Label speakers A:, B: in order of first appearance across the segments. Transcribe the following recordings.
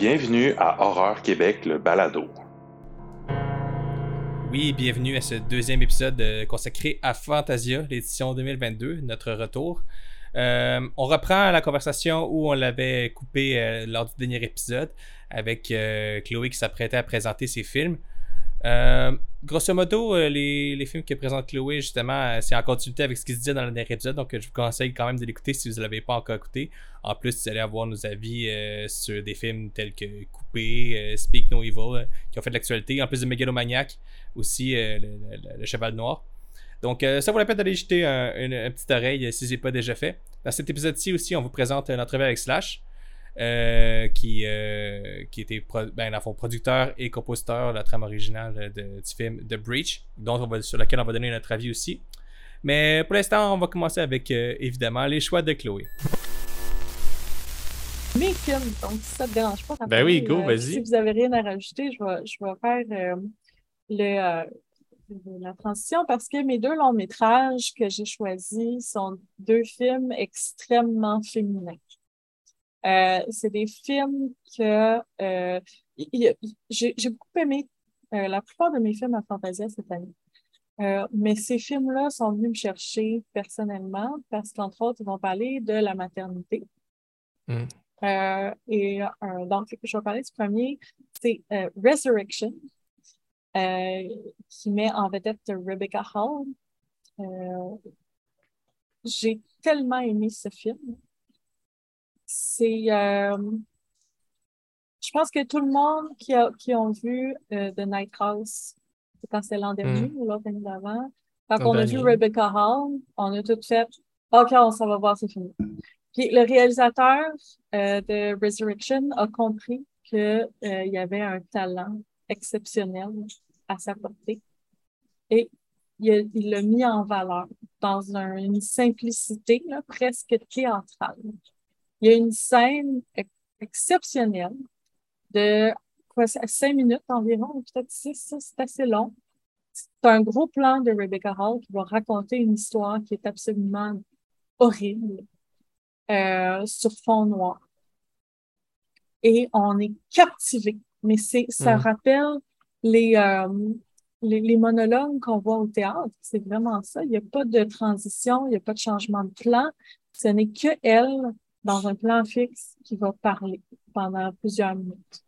A: Bienvenue à Horreur Québec, le balado.
B: Oui, bienvenue à ce deuxième épisode euh, consacré à Fantasia, l'édition 2022, notre retour. Euh, on reprend la conversation où on l'avait coupé euh, lors du dernier épisode avec Chloé qui s'apprêtait à présenter ses films. Euh, grosso modo, euh, les, films que présente Chloé, justement, euh, c'est en continuité avec ce qui se dit dans le dernier épisode, donc je vous conseille quand même de l'écouter si vous ne l'avez pas encore écouté. En plus, vous allez avoir nos avis sur des films tels que Coupé, Speak No Evil, qui ont fait de l'actualité, en plus de Megalomaniac, aussi le, Cheval Noir. Donc, ça vaut la peine d'aller jeter une, petite oreille si ce n'est pas déjà fait. Dans cet épisode-ci aussi, on vous présente notre avec Slash. Euh, qui, euh, qui était ben, fond, producteur et compositeur de la trame originale de, du film The Breach, dont on va, sur lequel on va donner notre avis aussi. Mais pour l'instant, on va commencer avec euh, évidemment les choix de Chloé.
C: Mes films, donc si ça te dérange pas.
B: Ben oui, go, vas-y.
C: Si vous avez rien à rajouter, je vais, je vais faire le, la transition parce que mes deux longs métrages que j'ai choisis sont deux films extrêmement féminins. Euh, c'est des films que euh, j'ai beaucoup aimé euh, la plupart de mes films à Fantasia cette année. mais ces films-là sont venus me chercher personnellement parce qu'entre autres, ils vont parler de la maternité. Mm. et donc, je vais parler du premier, c'est Resurrection, qui met en vedette Rebecca Hall. J'ai tellement aimé ce film c'est. Euh, je pense que tout le monde qui, a, qui ont vu euh, The Night House, quand c'était l'an dernier mm. ou l'autre année d'avant, quand on a vu Rebecca Hall, on a tout fait OK, on s'en va voir ce film. Puis le réalisateur euh, de Resurrection a compris qu'il y avait un talent exceptionnel à sa portée et il l'a mis en valeur dans une simplicité presque théâtrale. Il y a une scène exceptionnelle de quoi, cinq minutes environ, peut-être six, c'est assez long. C'est un gros plan de Rebecca Hall qui va raconter une histoire qui est absolument horrible euh, sur fond noir. Et on est captivé. Mais c'est, ça mm. rappelle les, euh, les, les, monologues qu'on voit au théâtre. C'est vraiment ça. Il n'y a pas de transition, il n'y a pas de changement de plan. Ce n'est que elle dans un plan fixe qui va parler pendant plusieurs minutes.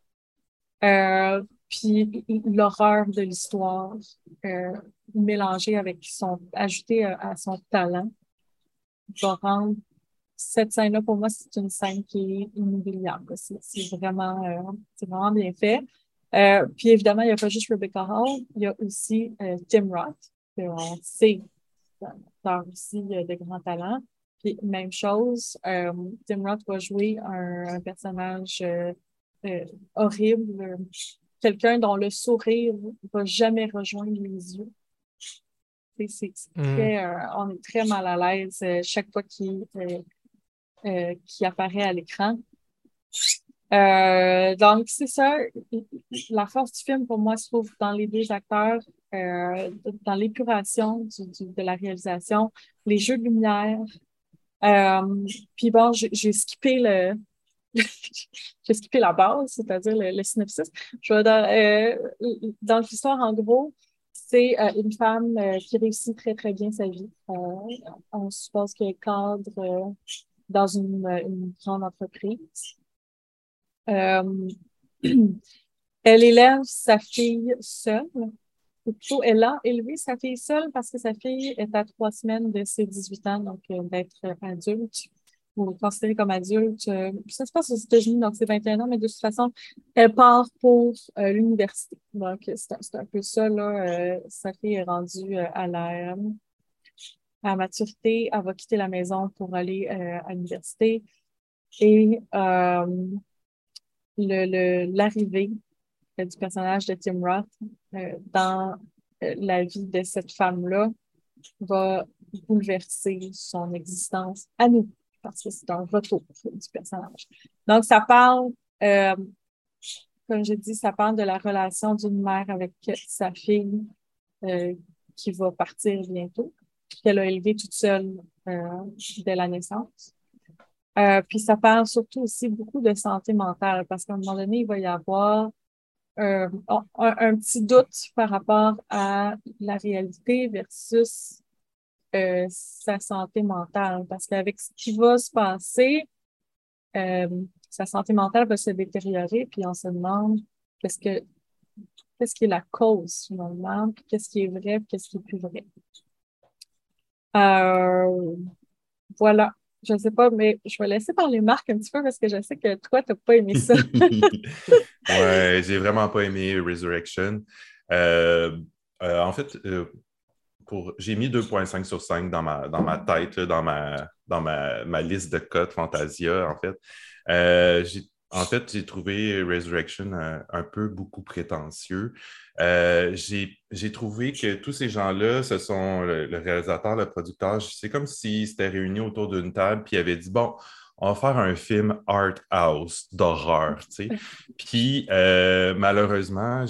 C: Euh, puis l'horreur de l'histoire euh, mélangée avec son, ajoutée à, son talent va rendre cette scène-là, pour moi, c'est une scène qui est inoubliable. C'est vraiment, euh, vraiment bien fait. Euh, puis évidemment, il n'y a pas juste Rebecca Hall, il y a aussi euh, Tim Roth, qu'on sait, aussi de grands talents même chose, euh, Tim Roth va jouer un, personnage euh, euh, horrible, quelqu'un dont le sourire ne va jamais rejoindre les yeux. C'est, hmm. on est très mal à l'aise chaque fois qu'il, apparaît à l'écran. donc, c'est ça. La force du film, pour moi, se trouve dans les deux acteurs, dans l'épuration de la réalisation, les jeux de lumière, euh, puis bon, j'ai skippé le. j'ai skippé la base, c'est-à-dire le, synopsis. Je dans, euh, dans l'histoire, en gros, c'est euh, une femme qui réussit très, très bien sa vie. on suppose qu'elle cadre dans une, une, grande entreprise. elle élève sa fille seule plutôt, elle a élevé sa fille seule parce que sa fille est à trois semaines de ses 18 ans, donc euh, d'être adulte ou considérée comme adulte. Euh, ça se passe aux États-Unis, donc c'est 21 ans, mais de toute façon, elle part pour euh, l'université. Donc, c'est un peu ça, là. sa fille est rendue à la, à maturité. Elle va quitter la maison pour aller à l'université. Et l'arrivée du personnage de Tim Roth euh, dans euh, la vie de cette femme-là va bouleverser son existence à nous, parce que c'est un retour du personnage. Donc, ça parle, euh, comme je dis, ça parle de la relation d'une mère avec sa fille qui va partir bientôt, qu'elle a élevée toute seule dès la naissance. Puis ça parle surtout aussi beaucoup de santé mentale parce qu'à un moment donné, il va y avoir euh, un, petit doute par rapport à la réalité versus euh, sa santé mentale. Parce qu'avec ce qui va se passer, sa santé mentale va se détériorer, puis on se demande qu'est-ce que qu'est-ce qui est la cause finalement, puis qu'est-ce qui est vrai, puis qu'est-ce qui est plus vrai. voilà je ne sais pas, mais je vais laisser parler Marc un petit peu parce que je sais que toi, tu n'as pas aimé ça.
D: ouais, j'ai vraiment pas aimé Resurrection. Euh, euh, en fait, euh, j'ai mis 2.5 sur 5 dans ma, dans ma tête, dans, ma, dans ma, ma liste de codes Fantasia, en fait. j'ai en fait, j'ai trouvé Resurrection un, peu beaucoup prétentieux. J'ai trouvé que tous ces gens-là, ce sont le, réalisateur, le producteur, c'est comme s'ils s'étaient réunis autour d'une table puis ils avaient dit Bon, on va faire un film art house d'horreur. Puis euh, malheureusement,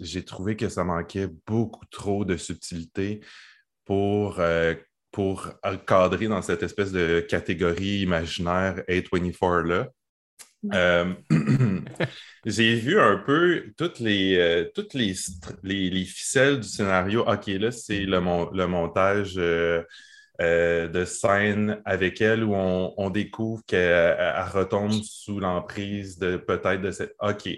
D: j'ai trouvé que ça manquait beaucoup trop de subtilité pour. Euh, pour cadrer dans cette espèce de catégorie imaginaire A24-là. Euh, j'ai vu un peu toutes les, euh, toutes les, les, ficelles du scénario. OK, là, c'est le, le, montage euh, de scène avec elle où on, découvre qu'elle retombe sous l'emprise de peut-être de cette. OK,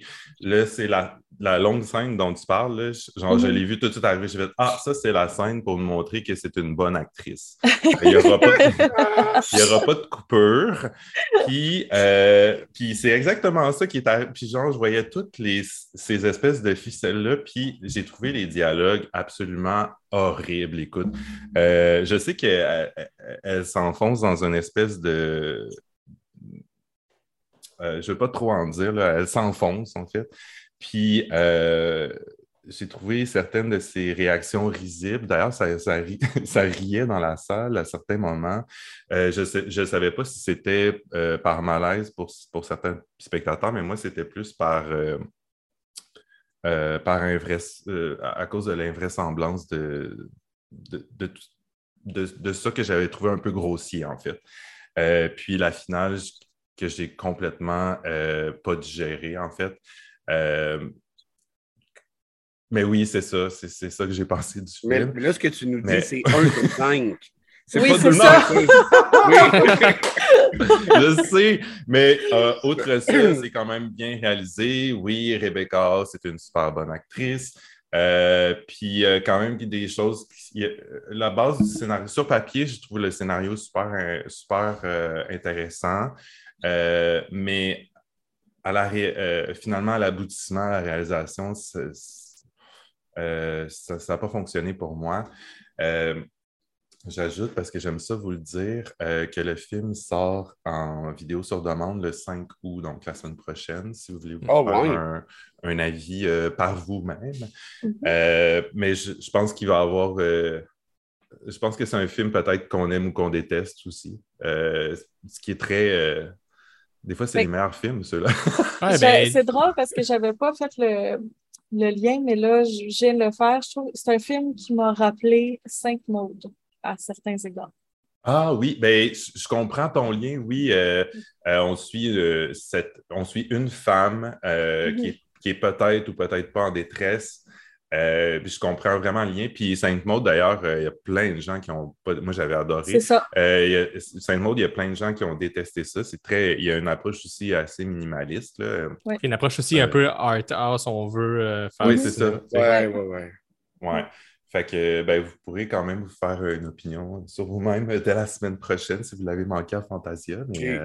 D: là, c'est la, la longue scène dont tu parles, genre, je mhm. l'ai vu tout de suite arriver. J'ai fait Ah, ça, c'est la scène pour me montrer que c'est une bonne actrice. Il n'y aura, pas de coupure. Puis, euh, puis c'est exactement ça qui est arrivé. Puis, genre, je voyais toutes ces espèces de ficelles-là. Puis, j'ai trouvé les dialogues absolument horribles. Écoute, euh, je sais qu'elle elle, s'enfonce dans une espèce de. Euh, je ne vais pas trop en dire, là. elle s'enfonce en fait. Puis, euh, j'ai trouvé certaines de ses réactions risibles. D'ailleurs, ça, ça, riait dans la salle à certains moments. Euh, je ne savais pas si c'était euh, par malaise pour, pour, certains spectateurs, mais moi, c'était plus par, par à cause de l'invraisemblance de, de, de, de, de ça que j'avais trouvé un peu grossier, en fait. puis la finale que j'ai complètement pas digérée, en fait. Euh, mais oui, c'est ça. C'est ça que j'ai pensé du film.
E: Mais là, ce que tu nous dis, c'est 1 sur 5.
C: C'est oui, pas ça. oui.
D: Je sais, mais euh, outre ça, c'est quand même bien réalisé. Oui, Rebecca, c'est une super bonne actrice. Euh, puis quand même des choses. la base du scénario, sur papier, je trouve le scénario super, super intéressant. mais euh, finalement, à l'aboutissement, à la réalisation, euh, ça n'a pas fonctionné pour moi. Euh, j'ajoute, parce que j'aime ça vous le dire, que le film sort en vidéo sur demande le 5 août, donc la semaine prochaine, si vous voulez vous oh, faire un, avis par vous-même. Mm-hmm. mais je, pense qu'il va avoir je pense que c'est un film peut-être qu'on aime ou qu'on déteste aussi. ce qui est très des fois, c'est les meilleurs films, ceux-là.
C: Ben, c'est drôle parce que j'avais pas fait le, lien, mais là, je viens de le faire. Je trouve c'est un film qui m'a rappelé Cinq modes à certains égards.
D: Ah oui, ben, je comprends ton lien, oui. Euh, euh, on, suit, euh, cette, on suit une femme mm-hmm. qui est, qui est peut-être ou peut-être pas en détresse, euh, puis je comprends vraiment le lien. Puis Sainte-Maude, d'ailleurs, euh, il y a plein de gens qui ont pas. Moi, j'avais adoré.
C: C'est ça.
D: Euh, Sainte-Maude, il y a plein de gens qui ont détesté ça. C'est très. Il y a une approche aussi assez minimaliste. Là.
B: Une approche aussi un peu art house, on veut
D: faire. Oui, c'est ça.
E: Ouais, ouais, ouais.
D: Ouais. Fait que ben, vous pourrez quand même vous faire une opinion sur vous-même dès la semaine prochaine si vous l'avez manqué à Fantasia. Mais,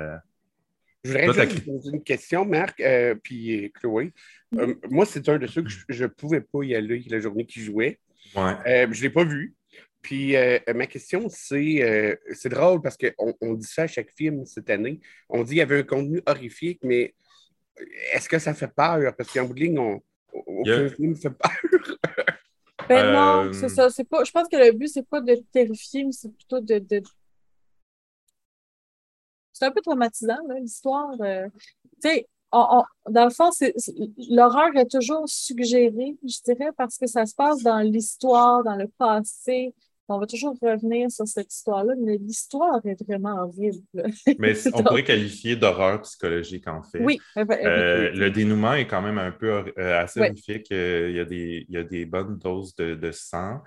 E: je voudrais juste poser une question, Marc, euh, puis Chloé. Euh, moi, c'est un de ceux que je ne pouvais pas y aller la journée qui jouait.
D: Ouais.
E: Euh, je ne l'ai pas vu. Puis ma question, c'est c'est drôle parce qu'on on dit ça à chaque film cette année. On dit qu'il y avait un contenu horrifique, mais est-ce que ça fait peur? Parce qu'en bout de ligne, on, aucun film fait peur.
C: ben non, c'est ça. Pas, je pense que le but, c'est pas de terrifier, mais c'est plutôt de, de c'est un peu traumatisant, l'histoire. Euh, tu sais, dans le fond, l'horreur est toujours suggérée, je dirais, parce que ça se passe dans l'histoire, dans le passé On va toujours revenir sur cette histoire-là, mais l'histoire est vraiment horrible.
D: Mais on pourrait qualifier d'horreur psychologique, en fait.
C: Oui.
D: Euh, le dénouement est quand même un peu euh, assez horrifique. il, y a des, il y a des bonnes doses de, sang.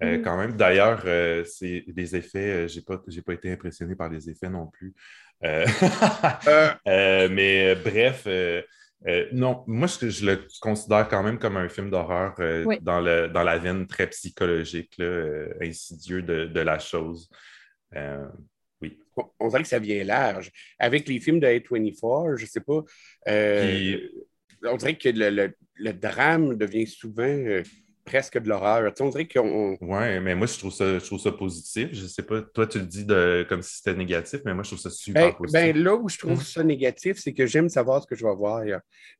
D: Mm-hmm. Quand même, d'ailleurs, c'est des effets, je n'ai pas, pas été impressionné par les effets non plus. mais bref, euh, non, moi, je, le considère quand même comme un film d'horreur euh, dans, dans la veine très psychologique, euh, insidieux de, la chose. oui.
E: On, dirait que ça vient large. Avec les films de A24, je ne sais pas. on dirait que le, drame devient souvent presque de l'horreur. on dirait qu'on.
D: Oui, mais moi, je trouve, ça, je trouve ça positif. Je sais pas, toi, tu le dis de, comme si c'était négatif, mais moi, je trouve ça super
E: ben,
D: positif.
E: Ben, là où je trouve ça négatif, c'est que j'aime savoir ce que je vais voir.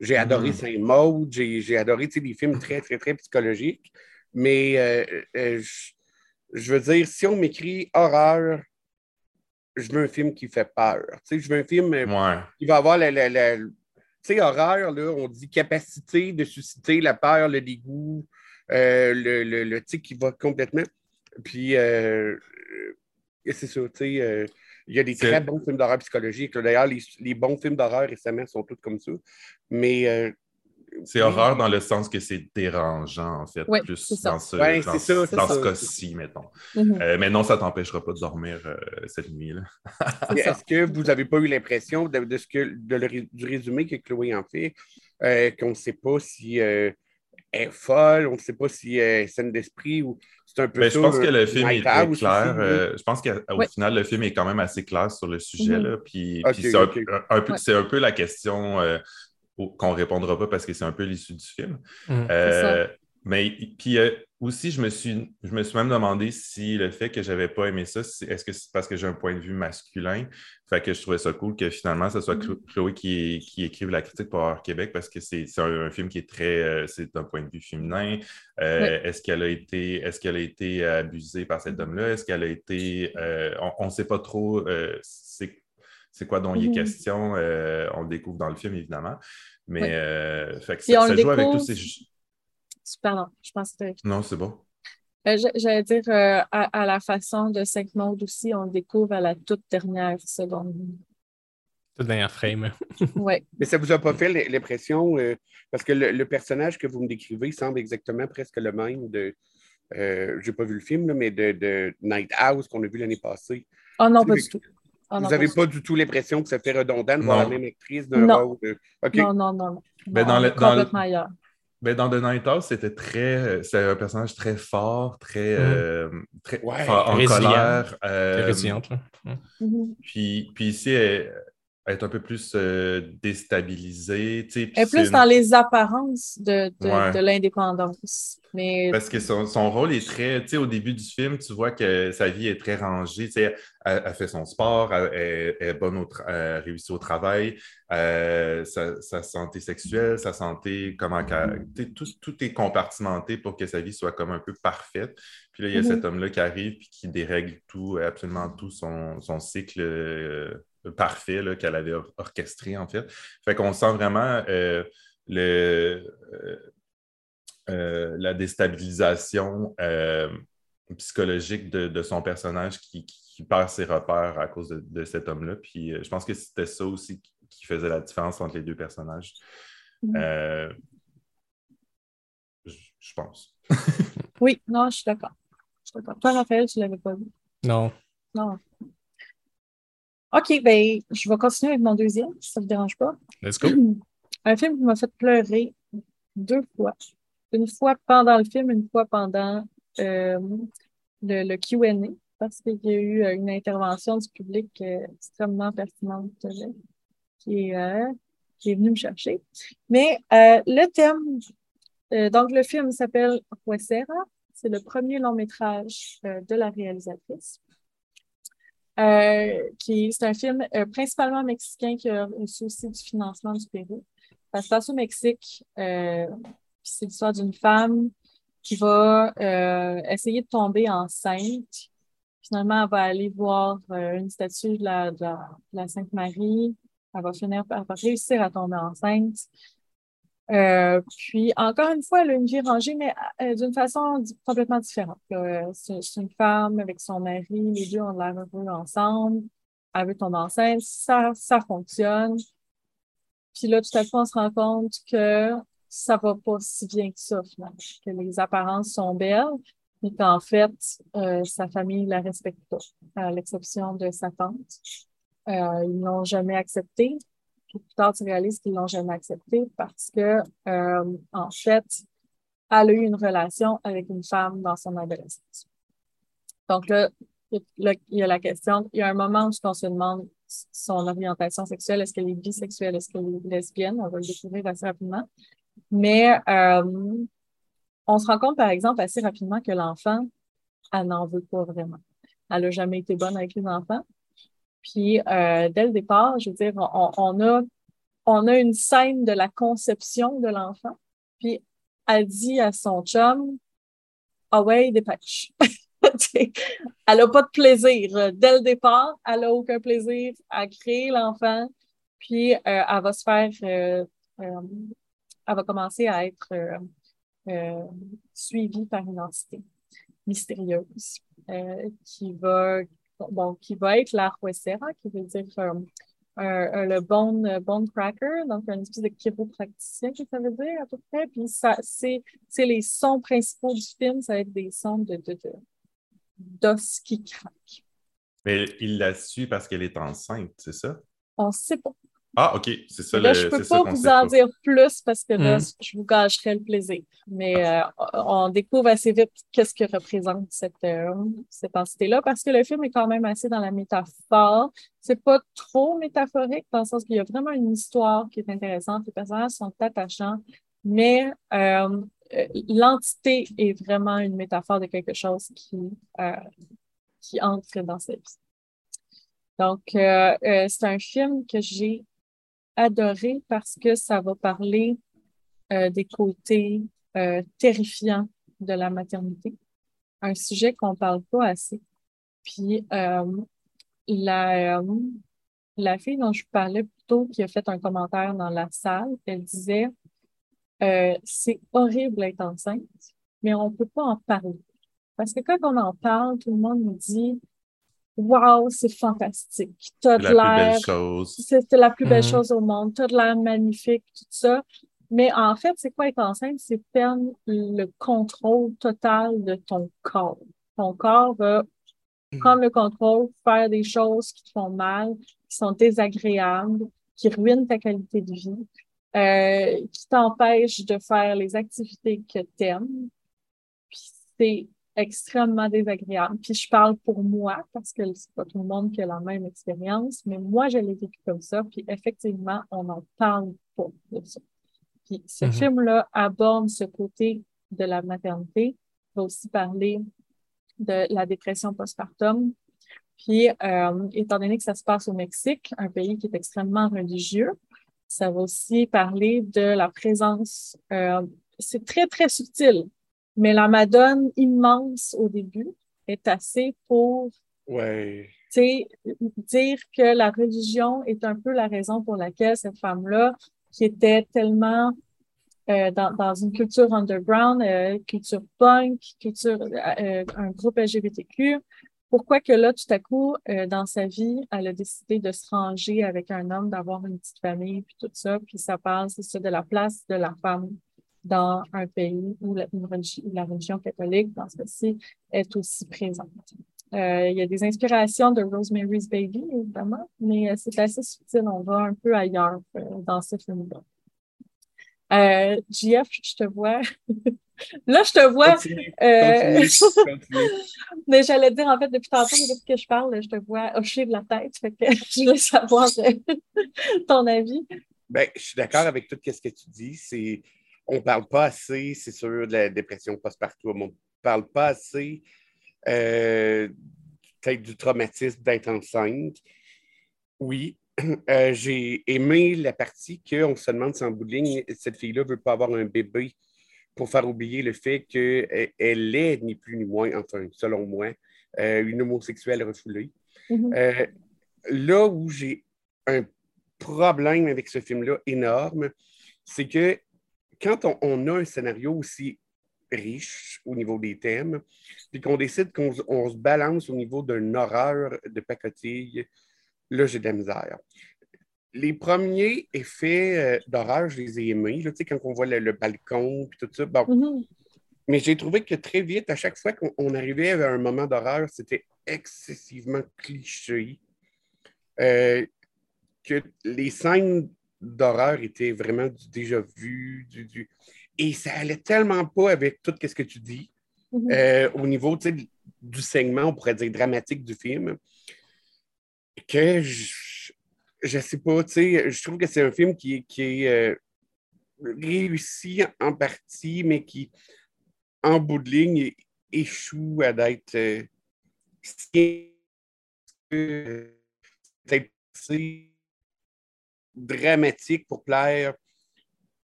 E: J'ai adoré mm. Saint-Maud, j'ai adoré des films très, très, très psychologiques, mais euh, euh, je, veux dire, si on m'écrit horreur, je veux un film qui fait peur. je veux un film euh, qui va avoir la. tu sais, horreur, là, on dit capacité de susciter la peur, le dégoût, le, le, le, tic qui va complètement. Puis, euh, c'est ça, tu sais, euh, il y a des très bons films d'horreur psychologiques. D'ailleurs, les, les, bons films d'horreur récemment sont tous comme ça. Mais.
D: c'est horreur dans le sens que c'est dérangeant, en fait, plus dans ce, dans, ce cas-ci, mettons. Mm-hmm. mais non, ça ne t'empêchera pas de dormir cette nuit-là.
E: Est-ce que vous n'avez pas eu l'impression de, ce que, du résumé que Chloé en fait, qu'on ne sait pas si est folle, on ne sait pas si elle est saine d'esprit ou c'est un peu.
D: Mais ben, je pense que le film est très clair. Euh, je pense qu'au final, le film est quand même assez clair sur le sujet. Mm-hmm. là, puis, c'est un, peu la question euh, qu'on ne répondra pas parce que c'est un peu l'issue du film. Mm. Euh, mais puis aussi, je me, suis, je me suis même demandé si le fait que je n'avais pas aimé ça, est-ce que c'est parce que j'ai un point de vue masculin? Fait que je trouvais ça cool que finalement, ce soit mm-hmm. Chloé qui, qui écrive la critique pour Horror Québec parce que c'est un, film qui est très. Euh, c'est d'un point de vue féminin. Euh, est-ce qu'elle a été est-ce qu'elle a été abusée par cet homme-là? Est-ce qu'elle a été. Euh, on ne sait pas trop c'est quoi dont il est mm-hmm. question. on le découvre dans le film, évidemment. Mais fait que ça, joue avec tous ces
C: Pardon, je pense que
D: Non, c'est bon.
C: Euh, j'allais dire, euh, à, la façon de Cinq Mode aussi, on le découvre à la toute dernière seconde.
B: Toute dernière frame.
C: oui.
E: Mais ça vous a pas fait l'impression, euh, parce que le, personnage que vous me décrivez semble exactement presque le même de, je n'ai pas vu le film, mais de, Night House qu'on a vu l'année passée.
C: Ah non, pas du tout.
E: Ah vous n'avez pas, du tout l'impression que ça fait redondant de voir la même actrice d'un rôle.
C: Non, non, non. non.
D: Ben, dans le, complètement ailleurs. Ben, dans The Night House, c'était très. C'est un personnage très fort, très. Mm. Euh, très en colère. Euh,
B: très résiliente.
C: Mm-hmm.
D: Puis, puis ici, elle, être un peu plus euh, déstabilisée.
C: Et plus dans les apparences de, de, l'indépendance. Mais...
D: Parce que son, son, rôle est très, tu sais, au début du film, tu vois que sa vie est très rangée. Tu sais, elle, fait son sport, elle, est bonne au réussit au travail, euh, sa, santé sexuelle, sa santé, comment tout, tout, est compartimenté pour que sa vie soit comme un peu parfaite. Puis là, il y a mm-hmm. cet homme-là qui arrive et qui dérègle tout, absolument tout son, son cycle. Euh, parfait qu'elle avait orchestré, en fait. Fait qu'on sent vraiment euh, le, euh, euh, la déstabilisation psychologique de, son personnage qui, perd ses repères à cause de, cet homme-là. Puis je pense que c'était ça aussi qui, faisait la différence entre les deux personnages. Mm-hmm. je, pense.
C: oui, non, je suis d'accord. Toi, Raphaël, tu ne l'avais pas vu?
B: Non.
C: Non. OK, ben, je vais continuer avec mon deuxième, si ça ne vous dérange pas.
B: Let's go.
C: Un film qui m'a fait pleurer deux fois. Une fois pendant le film, une fois pendant euh, le, le QA, parce qu'il y a eu euh, une intervention du public euh, extrêmement pertinente qui, est, qui est venue me chercher. Mais le thème, donc le film s'appelle Huesera. C'est le premier long métrage de la réalisatrice. Euh, qui c'est un film euh, principalement mexicain qui a reçu aussi du financement du Pérou. Ça se passe au Mexique. Euh, c'est l'histoire d'une femme qui va essayer de tomber enceinte. Finalement, elle va aller voir une statue de la, Sainte Marie. Elle va finir réussir à tomber enceinte. Euh, puis, encore une fois, elle a une vie rangée, mais euh, d'une façon complètement différente. c'est une femme avec son mari, les deux ont l'air heureux ensemble, elle veut enceinte, ça, ça fonctionne. Puis là, tout à coup, on se rend compte que ça va pas si bien que ça, finalement, que les apparences sont belles, mais qu'en fait, euh, sa famille la respecte pas, à l'exception de sa tante. Ils l'ont jamais accepté. Plus tard, tu réalises qu'ils l'ont jamais accepté parce que, euh, en fait, elle a eu une relation avec une femme dans son adolescence. Donc là, il y a la question, il y a un moment où on se demande son orientation sexuelle, est-ce qu'elle est bisexuelle, est-ce qu'elle est lesbienne, on va le découvrir assez rapidement. Mais euh, on se rend compte, par exemple, assez rapidement que l'enfant, elle n'en veut pas vraiment. Elle n'a jamais été bonne avec les enfants. Puis, euh, dès le départ, je veux dire, on, a, on a une scène de la conception de l'enfant. Puis, elle dit à son chum, ah ouais, dépêche. elle n'a pas de plaisir. Dès le départ, elle n'a aucun plaisir à créer l'enfant. Puis, euh, elle va se faire, euh, elle va commencer à être euh, suivi par une entité mystérieuse qui va bon, qui va être la qui veut dire euh, le bone, bone cracker, donc un espèce de chiropracticien, que ça veut dire à peu près. Puis ça, c'est, les sons principaux du film, ça va être des sons de, de, d'os qui craquent.
D: Mais il l'a su parce qu'elle est enceinte, c'est ça?
C: On ne sait pas.
D: Ah, OK, c'est ça.
C: Là, je ne peux pas vous en dire plus parce que là, hmm. je vous gâcherais le plaisir. Mais euh, on découvre assez vite qu'est-ce que représente cette, euh, cette entité-là parce que le film est quand même assez dans la métaphore. C'est pas trop métaphorique dans le sens qu'il y a vraiment une histoire qui est intéressante. Les personnages sont attachants, mais euh, l'entité est vraiment une métaphore de quelque chose qui, qui entre dans cette vie. Donc, c'est un film que j'ai adoré parce que ça va parler euh, des côtés euh, terrifiants de la maternité, un sujet qu'on parle pas assez. Puis euh, la, la fille dont je parlais plus tôt, qui a fait un commentaire dans la salle, elle disait c'est horrible d'être enceinte, mais on peut pas en parler. Parce que quand on en parle, tout le monde nous dit Wow, c'est fantastique. T'as de l'air. C'est la plus belle mm-hmm. chose au monde. T'as de l'air magnifique, tout ça. Mais en fait, c'est quoi être enceinte? C'est perdre le contrôle total de ton corps. Ton corps va prendre le contrôle, faire des choses qui te font mal, qui sont désagréables, qui ruinent ta qualité de vie, euh, qui t'empêchent de faire les activités que tu aimes. Puis c'est extrêmement désagréable. Puis je parle pour moi parce que c'est pas tout le monde qui a la même expérience, mais moi, je l'ai vécu comme ça. Puis effectivement, on n'en parle pas de ça. Puis ce mm-hmm. film-là aborde ce côté de la maternité, va aussi parler de la dépression postpartum. Puis, euh, étant donné que ça se passe au Mexique, un pays qui est extrêmement religieux, ça va aussi parler de la présence, euh, c'est très, très subtil, mais la Madone immense au début est assez pour
E: ouais.
C: dire que la religion est un peu la raison pour laquelle cette femme-là, qui était tellement euh, dans, dans, une culture underground, euh, culture punk, culture, euh, un groupe LGBTQ, pourquoi que là, tout à coup, dans sa vie, elle a décidé de se ranger avec un homme, d'avoir une petite famille, puis tout ça, puis ça passe, c'est ça, de la place de la femme dans un pays où la, religion, catholique, dans ce cas-ci, est aussi présente. Euh, il y a des inspirations de Rosemary's Baby, évidemment, mais euh, c'est assez subtil. On va un peu ailleurs euh, dans ce film-là. Euh, JF, je te vois. Là, je te vois. mais j'allais dire, en fait, depuis tantôt, depuis que je parle, je te vois hocher de la tête. Fait que je voulais savoir ton avis.
E: Ben, je suis d'accord avec tout ce que tu dis. C'est on ne parle pas assez, c'est sûr, de la dépression postpartum. On ne parle pas assez euh, peut-être du traumatisme d'être enceinte. Oui, euh, j'ai aimé la partie qu'on se demande sans bout cette fille-là ne veut pas avoir un bébé pour faire oublier le fait qu'elle est ni plus ni moins, enfin, selon moi, euh, une homosexuelle refoulée. Mm-hmm. là où j'ai un problème avec ce film-là énorme, c'est que quand on, a un scénario aussi riche au niveau des thèmes, puis qu'on décide qu'on se balance au niveau d'une horreur de pacotille, là, j'ai de la misère. Les premiers effets euh, d'horreur, je les ai aimés, là, quand on voit le, balcon, puis tout ça. Bon. Mm-hmm. Mais j'ai trouvé que très vite, à chaque fois qu'on arrivait à un moment d'horreur, c'était excessivement cliché. Euh, que les scènes d'horreur étaient vraiment du déjà vu, du, et ça allait tellement pas avec tout ce que tu dis mhm. euh, au niveau du segment, on pourrait dire dramatique du film, que je, je sais pas, je trouve que c'est un film qui, qui est euh, réussi en partie, mais qui, en bout de ligne, échoue à d'être euh, dramatique pour plaire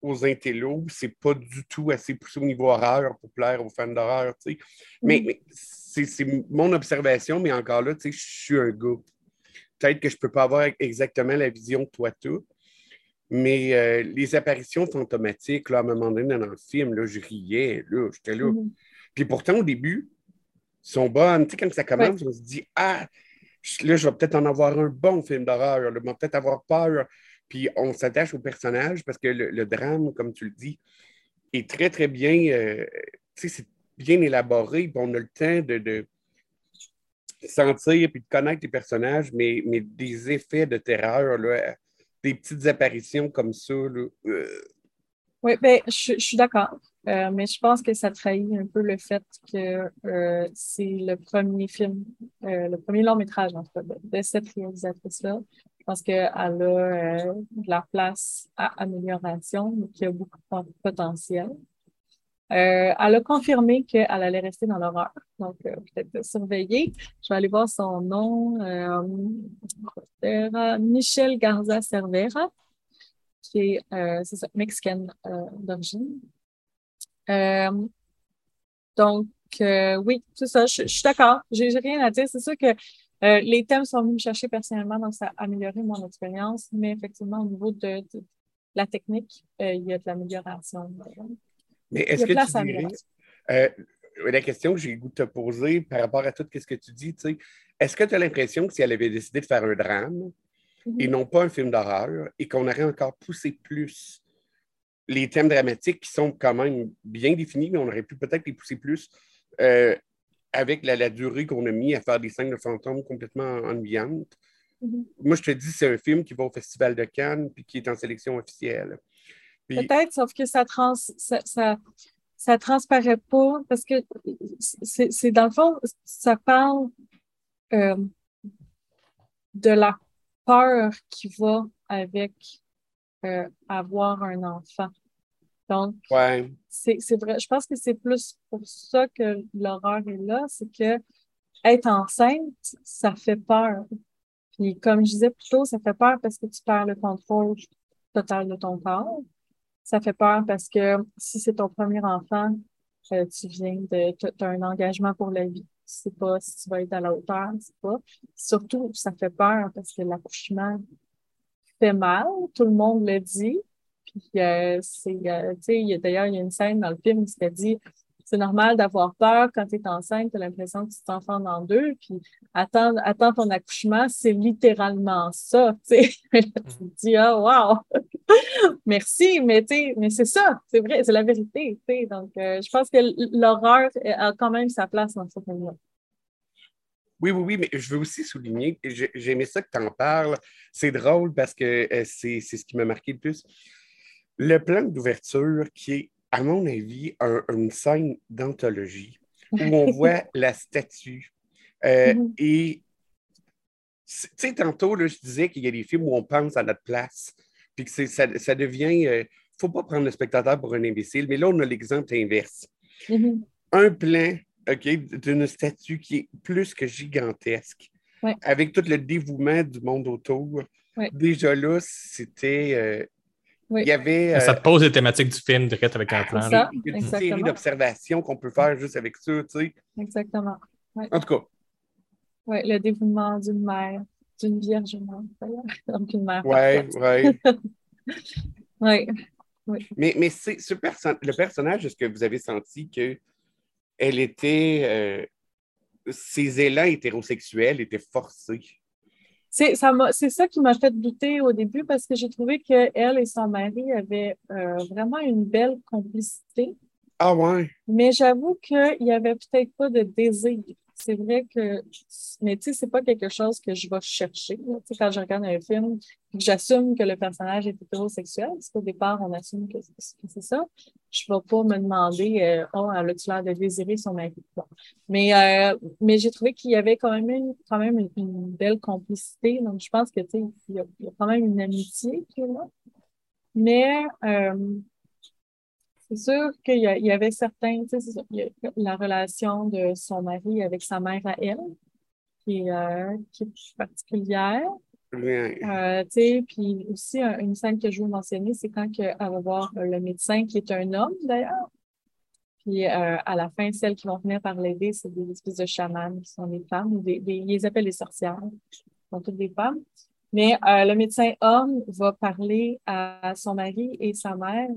E: aux intellos. C'est pas du tout assez poussé au niveau horreur pour plaire aux fans d'horreur. Mais, mm. c'est mon observation, mais encore là, je suis un gars. Peut-être que je peux pas avoir exactement la vision que toi, tout. Mais euh, les apparitions fantomatiques, là, à un moment donné dans le film, là, je riais, là, j'étais là. Mm. Puis pourtant, au début, sont bonnes. Tu sais, quand ça commence, on se dit, ah, là, je vais peut-être en avoir un bon film d'horreur, je vais peut-être avoir peur. Puis on s'attache au personnage parce que le, drame, comme tu le dis, est très, très bien, euh, tu sais, c'est bien élaboré, puis on a le temps de, sentir puis de connaître les personnages, mais, mais des effets de terreur, là, des petites apparitions comme ça. Euh.
C: Oui, ben, je, suis d'accord. Euh, mais je pense que ça trahit un peu le fait que c'est le premier film, le premier long métrage en fait, de cette réalisatrice-là pense qu'elle a euh, de la place à amélioration, mais qu'il y a beaucoup de potentiel. Euh, elle a confirmé qu'elle allait rester dans l'horreur, donc euh, peut-être surveiller. Je vais aller voir son nom. Michel Garza Cervera, qui est, mexicaine d'origine. donc, oui, c'est ça, je, je suis d'accord. J'ai rien à dire. C'est sûr que euh, les thèmes sont venus me chercher personnellement, donc ça a amélioré mon expérience, mais effectivement, au niveau de, la technique, euh, il y a de l'amélioration.
E: Mais est-ce que tu dirais, euh, la question que j'ai le goût de te poser par rapport à tout ce que tu dis, est-ce que tu as l'impression que si elle avait décidé de faire un drame et mhm. non pas un film d'horreur, et qu'on aurait encore poussé plus les thèmes dramatiques qui sont quand même bien définis, mais on aurait pu peut-être les pousser plus, avec la, durée qu'on a mis à faire des scènes de fantômes complètement ennuyantes. Mm-hmm. Moi, je te dis, c'est un film qui va au Festival de Cannes puis qui est en sélection officielle.
C: Peut-être, sauf que ça, trans, ça, ça, transparaît pas parce que c'est dans le fond, ça parle euh, de la peur qui va avec euh, avoir un enfant. Donc, c'est vrai. Je pense que c'est plus pour ça que l'horreur est là, c'est que être enceinte, ça fait peur. Puis comme je disais plus tôt, ça fait peur parce que tu perds le contrôle total de ton corps. Ça fait peur parce que si c'est ton premier enfant, euh, tu viens de, tu as un engagement pour la vie. Tu sais pas si tu vas être à la hauteur, tu sais pas. Surtout, ça fait peur parce que l'accouchement fait mal, tout le monde le dit, puis, euh, euh, d'ailleurs, il y a une scène dans le film qui se dit c'est normal d'avoir peur quand tu es enceinte, tu as l'impression que tu t'enfantes en deux, puis attends, attends ton accouchement, c'est littéralement ça. Tu te dis, ah, wow, merci, mais, mais c'est ça, c'est vrai, c'est la vérité. Donc, euh, je pense que l'horreur a quand même sa place dans ce film-là.
E: Oui, oui, oui, mais je veux aussi souligner, j'ai aimé ça que tu en parles. C'est drôle parce que c'est ce qui m'a marqué le plus. Le plan d'ouverture qui est, à mon avis, une scène d'anthologie où on voit la statue. Euh, mm-hmm. Et, tu sais, tantôt, là, je disais qu'il y a des films où on pense à notre place, puis que ça, ça, devient. Il euh, ne faut pas prendre le spectateur pour un imbécile, mais là, on a l'exemple inverse. Mm-hmm. Un plan OK, d'une statue qui est plus que gigantesque, avec tout le dévouement du monde autour. Déjà là, c'était. Euh,
B: il y avait, ça te pose les thématiques du film direct avec un plan.
E: Ça, il y a une série d'observations qu'on peut faire juste avec ça, tu sais.
C: Exactement.
E: En tout cas.
C: Oui, le dévouement d'une mère, d'une vierge, donc une mère.
E: Oui, oui.
C: oui.
E: Mais, mais c'est ce le personnage, est-ce que vous avez senti que elle était. Euh, ses élans hétérosexuels étaient forcés?
C: C'est ça, ça, qui m'a fait douter au début parce que j'ai trouvé qu'elle et son mari avaient euh, vraiment une belle complicité.
E: Ah ouais.
C: Mais j'avoue qu'il n'y avait peut-être pas de désir c'est vrai que, mais tu sais, c'est pas quelque chose que je vais chercher. quand je regarde un film, j'assume que le personnage est hétérosexuel, parce qu'au départ, on assume que, c'est ça. Je vais pas me demander, euh, oh, elle a-tu l'air de désirer son mari? Mais, euh, mais j'ai trouvé qu'il y avait quand même, une, quand même une, belle complicité. Donc, je pense que, tu sais, il y, a quand même une amitié qui est là. Mais, euh, c'est sûr qu'il y, avait certains, tu sais, la relation de son mari avec sa mère à elle, qui est, euh, qui est particulière. Euh, tu sais, puis aussi, une scène que je veux mentionner, c'est quand elle va voir le médecin, qui est un homme d'ailleurs. Puis euh, à la fin, celles qui vont venir par l'aider, c'est des espèces de chamans qui sont des femmes, des, ils les appellent les sorcières, sont toutes des femmes. Mais le médecin homme va parler à son mari et sa mère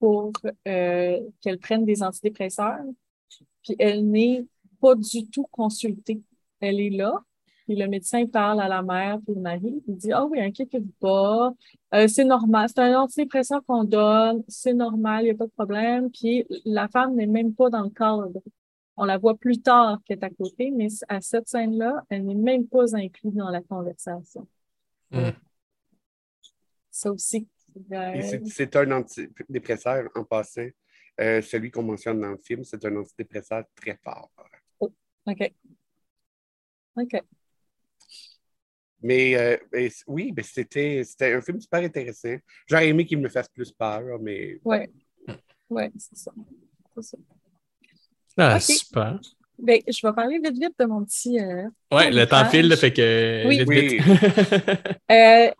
C: pour euh, qu'elle prenne des antidépresseurs. Puis elle n'est pas du tout consultée. Elle est là. Puis le médecin parle à la mère puis le mari. Il dit Ah oh oui, inquiétez-vous pas. Euh, c'est normal. C'est un antidépresseur qu'on donne. C'est normal, il n'y a pas de problème. Puis la femme n'est même pas dans le cadre. On la voit plus tard qu'elle est à côté, mais à cette scène-là, elle n'est même pas inclue dans la conversation.
B: Hmm.
C: Ça aussi,
E: c'est un antidépresseur en passant. Euh, celui qu'on mentionne dans le film, c'est un antidépresseur très fort.
C: Oh, OK. OK.
E: Mais, euh, oui, mais c'était un film super intéressant. J'aurais aimé qu'il me fasse plus peur, mais.
C: Oui, ouais, c'est ça. ça.
B: Ah, super.
C: Ben, je vais parler vite vite de mon petit.
B: Euh, oui, le temps file, fait que.
C: Oui,
B: oui.
C: euh,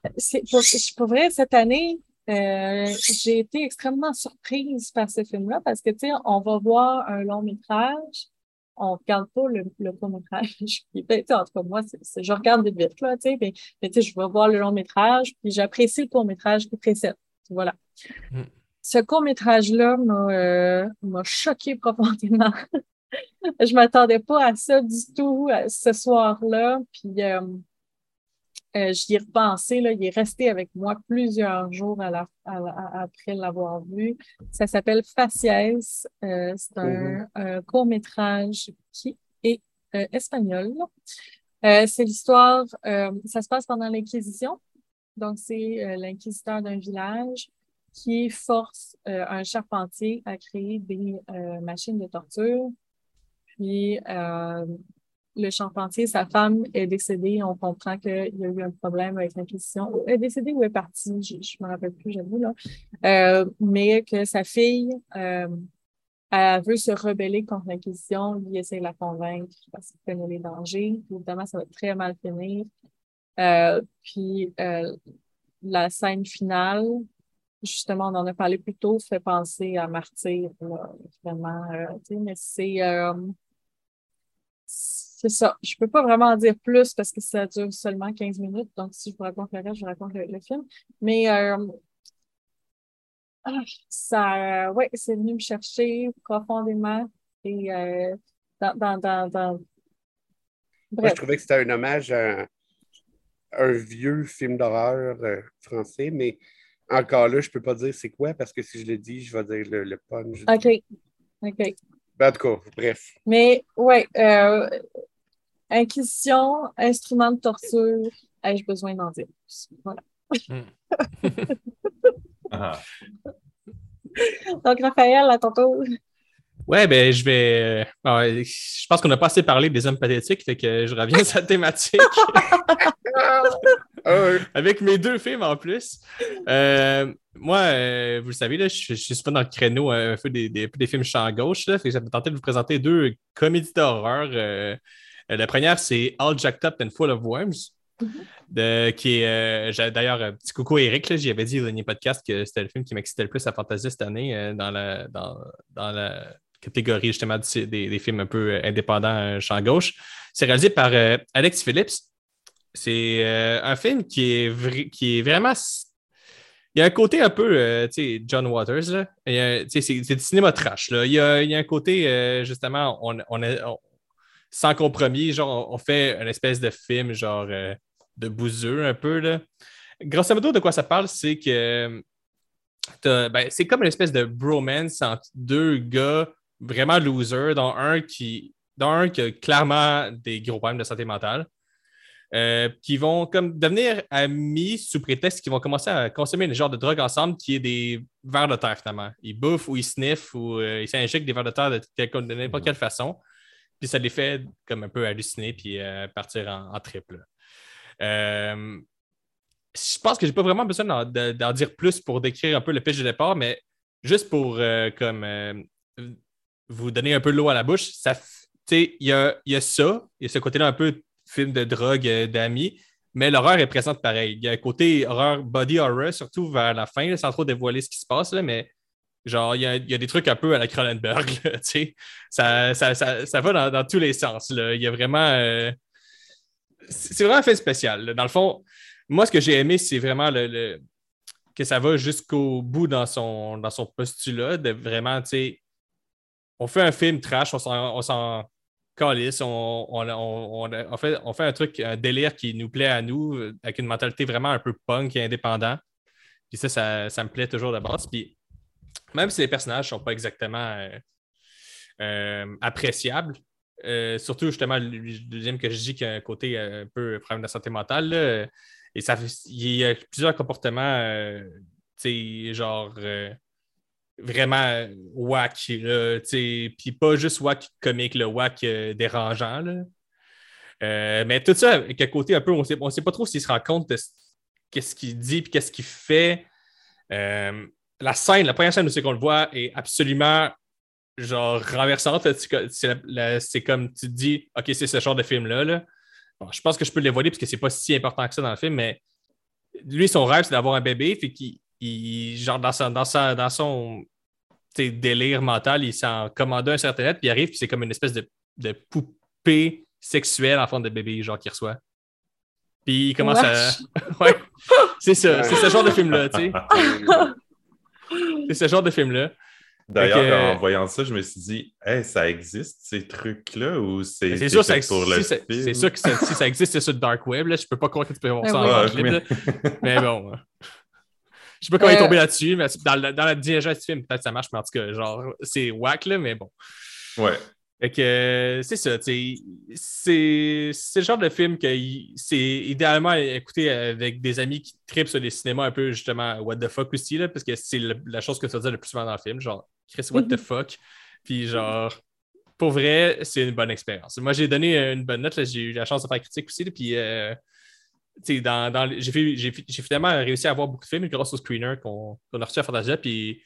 C: pour, pour, vrai, cette année, euh, j'ai été extrêmement surprise par ce film-là parce que, tu sais, on va voir un long métrage, on regarde pas le, le court métrage. Ben, en tout cas, moi, je regarde vite vite, là, tu sais, mais, mais tu sais, je vais voir le long métrage, puis j'apprécie le court métrage qui précède. Voilà. Mm. Ce court métrage-là m'a, euh, m'a choqué profondément. je m'attendais pas à ça du tout euh, ce soir-là. Puis euh, euh, j'y ai repensé, là, il est resté avec moi plusieurs jours à la, après l'avoir vu. Ça s'appelle Faciès. c'est un, mm-hmm. court-métrage qui est espagnol. c'est l'histoire, ça se passe pendant l'Inquisition. Donc, c'est l'inquisiteur d'un village qui force un charpentier à créer des machines de torture puis euh, le charpentier, sa femme est décédée. On comprend qu'il y a eu un problème avec l'Inquisition. Elle est décédée ou est partie, je ne me rappelle plus, j'avoue. Là. Euh, mais que sa fille, euh, elle veut se rebeller contre l'Inquisition. Il essaie de la convaincre parce qu'il connaît les dangers. évidemment, ça va très mal finir. puis la scène finale, justement, on en a parlé plus tôt, fait penser à Martyr, vraiment. mais c'est c'est ça. Je peux pas vraiment en dire plus parce que ça dure seulement 15 minutes. Donc, si je vous raconte le reste, je vous raconte le, film. Mais euh, ah, ça, ouais, c'est venu me chercher profondément et euh, dans, dans, dans,
E: Moi, je trouvais que c'était un hommage à un vieux film d'horreur euh, français, mais encore là, je peux pas dire c'est quoi parce que si je le dis, je vais dire le, le punch.
C: OK. OK.
E: En tout cas, bref.
C: Mais, ouais, euh, Inquisition, instrument de torture, ai-je besoin d'en dire plus? Voilà. Hmm. Ah. Donc, Raphaël, à ton tour.
B: Ouais, ben, je vais. Euh, je pense qu'on n'a pas assez parlé des hommes pathétiques, fait que je reviens sur la thématique. Ah Avec mes deux films en plus. Euh, moi, euh, vous le savez, là, je, suis souvent dans le créneau un peu des, des, des films champ gauche. Là, fait que tenté de vous présenter deux comédies d'horreur. la première, c'est All Jacked Up and Full of Worms. De, qui est d'ailleurs un petit coucou à Eric, j'y avais dit au dernier podcast que c'était le film qui m'excitait le plus à Fantasia cette année dans, la, dans, dans la catégorie justement des, des, films un peu euh, indépendants, euh, champ gauche. C'est réalisé par euh, Alex Phillips. C'est un film qui est, qui est vraiment il y a un côté un peu, euh, tu sais, John Waters, là. C'est du cinéma trash, là. Il y a, il y a un côté, euh, justement, on, on, sans compromis, genre, on fait une espèce de film, genre, euh, de bouseux, un peu, là. Grosso modo, de quoi ça parle, c'est que ben, c'est comme une espèce de bromance entre deux gars vraiment losers, dont un qui, dont un qui a clairement des gros problèmes de santé mentale. Euh, qui vont comme devenir amis sous prétexte qu'ils vont commencer à consommer une genre de drogue ensemble qui est des vers de terre finalement. Ils bouffent ou ils sniffent ou euh, ils s'injectent des vers de terre de, n'importe quelle façon. Puis ça les fait comme un peu halluciner puis euh, partir en, triple. je pense que j'ai pas vraiment besoin d'en dire plus pour décrire un peu le pitch de départ, mais juste pour comme vous donner un peu l'eau à la bouche, ça il y a, y a ça, il y a ce côté-là un peu film de drogue euh, d'amis, mais l'horreur est présente pareil. Il y a un côté horreur, body horror, surtout vers la fin, sans trop dévoiler ce qui se passe, mais genre, il y, a, des trucs un peu à la Cronenberg, ça, ça, ça, ça, va dans, tous les sens. Là. Il y a vraiment. Euh, c'est vraiment un film spécial. Dans le fond, moi, ce que j'ai aimé, c'est vraiment que ça va jusqu'au bout dans son, dans son postulat, de vraiment, tu sais, on fait un film trash, on s'en on, fait, un truc, un délire qui nous plaît à nous, avec une mentalité vraiment un peu punk et indépendant. Puis ça, ça, me plaît toujours de base. Puis même si les personnages ne sont pas exactement euh, euh, appréciables, euh, surtout justement le deuxième que je dis qui a un côté un peu problème de santé mentale, et ça, il y a plusieurs comportements, genre vraiment whack, puis pas juste whack comique, le whack euh, dérangeant. Euh, mais tout ça, avec un côté un peu, on ne sait pas trop s'il se rend compte de qu'est-ce qu'il dit et qu'est-ce qu'il fait. Euh, la scène, la première scène où c'est qu'on le voit est absolument genre renversante. C'est comme tu te dis, OK, c'est ce genre de film-là. je pense que je peux le dévoiler parce que c'est pas si important que ça dans le film, mais lui, son rêve, c'est d'avoir un bébé, fait qu'il genre dans, dans, dans son délire mental, il s'en commande un certain net, puis il arrive, puis c'est comme une espèce de, de, poupée sexuelle en forme de bébé, genre, qu'il reçoit. Puis il commence à. ouais, c'est ça, c'est ce genre de film-là, tu sais. c'est ce genre de film-là.
D: D'ailleurs, en voyant ça, je me suis dit, hey, ça existe ces trucs-là ou c'est
B: c'est sûr, ça pour le C'est sûr que si ça existe, c'est sur le dark web. Là, je peux pas croire que tu peux voir ça en libre. mais bon. Je sais pas comment il est tombé là-dessus, mais dans, dans la diégèse du film, peut-être ça marche, mais en tout cas, genre, c'est whack, là, mais bon.
D: Ouais.
B: Fait que c'est ça, c'est le genre de film que c'est idéalement écouter avec des amis qui tripent sur les cinémas un peu justement what the fuck aussi, là, parce que c'est la chose que tu vas dire le plus souvent dans le film, genre Chris, what the fuck? Puis genre, pour vrai, c'est une bonne expérience. Moi, j'ai donné une bonne note, j'ai eu la chance de faire critique aussi, puis euh, dans, j'ai, finalement réussi à avoir beaucoup de films grâce au screener qu'on, a reçu à Fantasia. Puis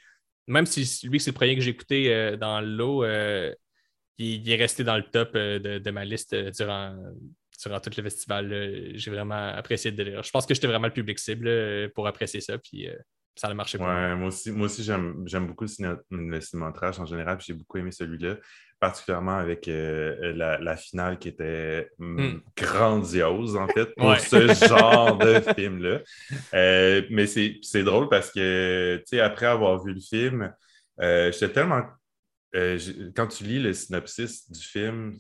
B: même si lui, c'est le premier que j'ai écouté euh, dans l'eau, euh, il, est resté dans le top euh, de, ma liste durant, durant tout le festival. J'ai vraiment apprécié le délire. Je pense que j'étais vraiment le public cible pour apprécier ça. Puis ça a marché
D: pour moi. Moi aussi, moi aussi j'aime, beaucoup le cinéma, trash en général. J'ai beaucoup aimé celui-là particulièrement avec euh, la, finale qui était mm, hmm. grandiose, en fait, pour ce genre de film-là. Euh, mais c'est drôle parce que, tu sais, après avoir vu le film, euh, j'étais tellement. quand tu lis le synopsis du film,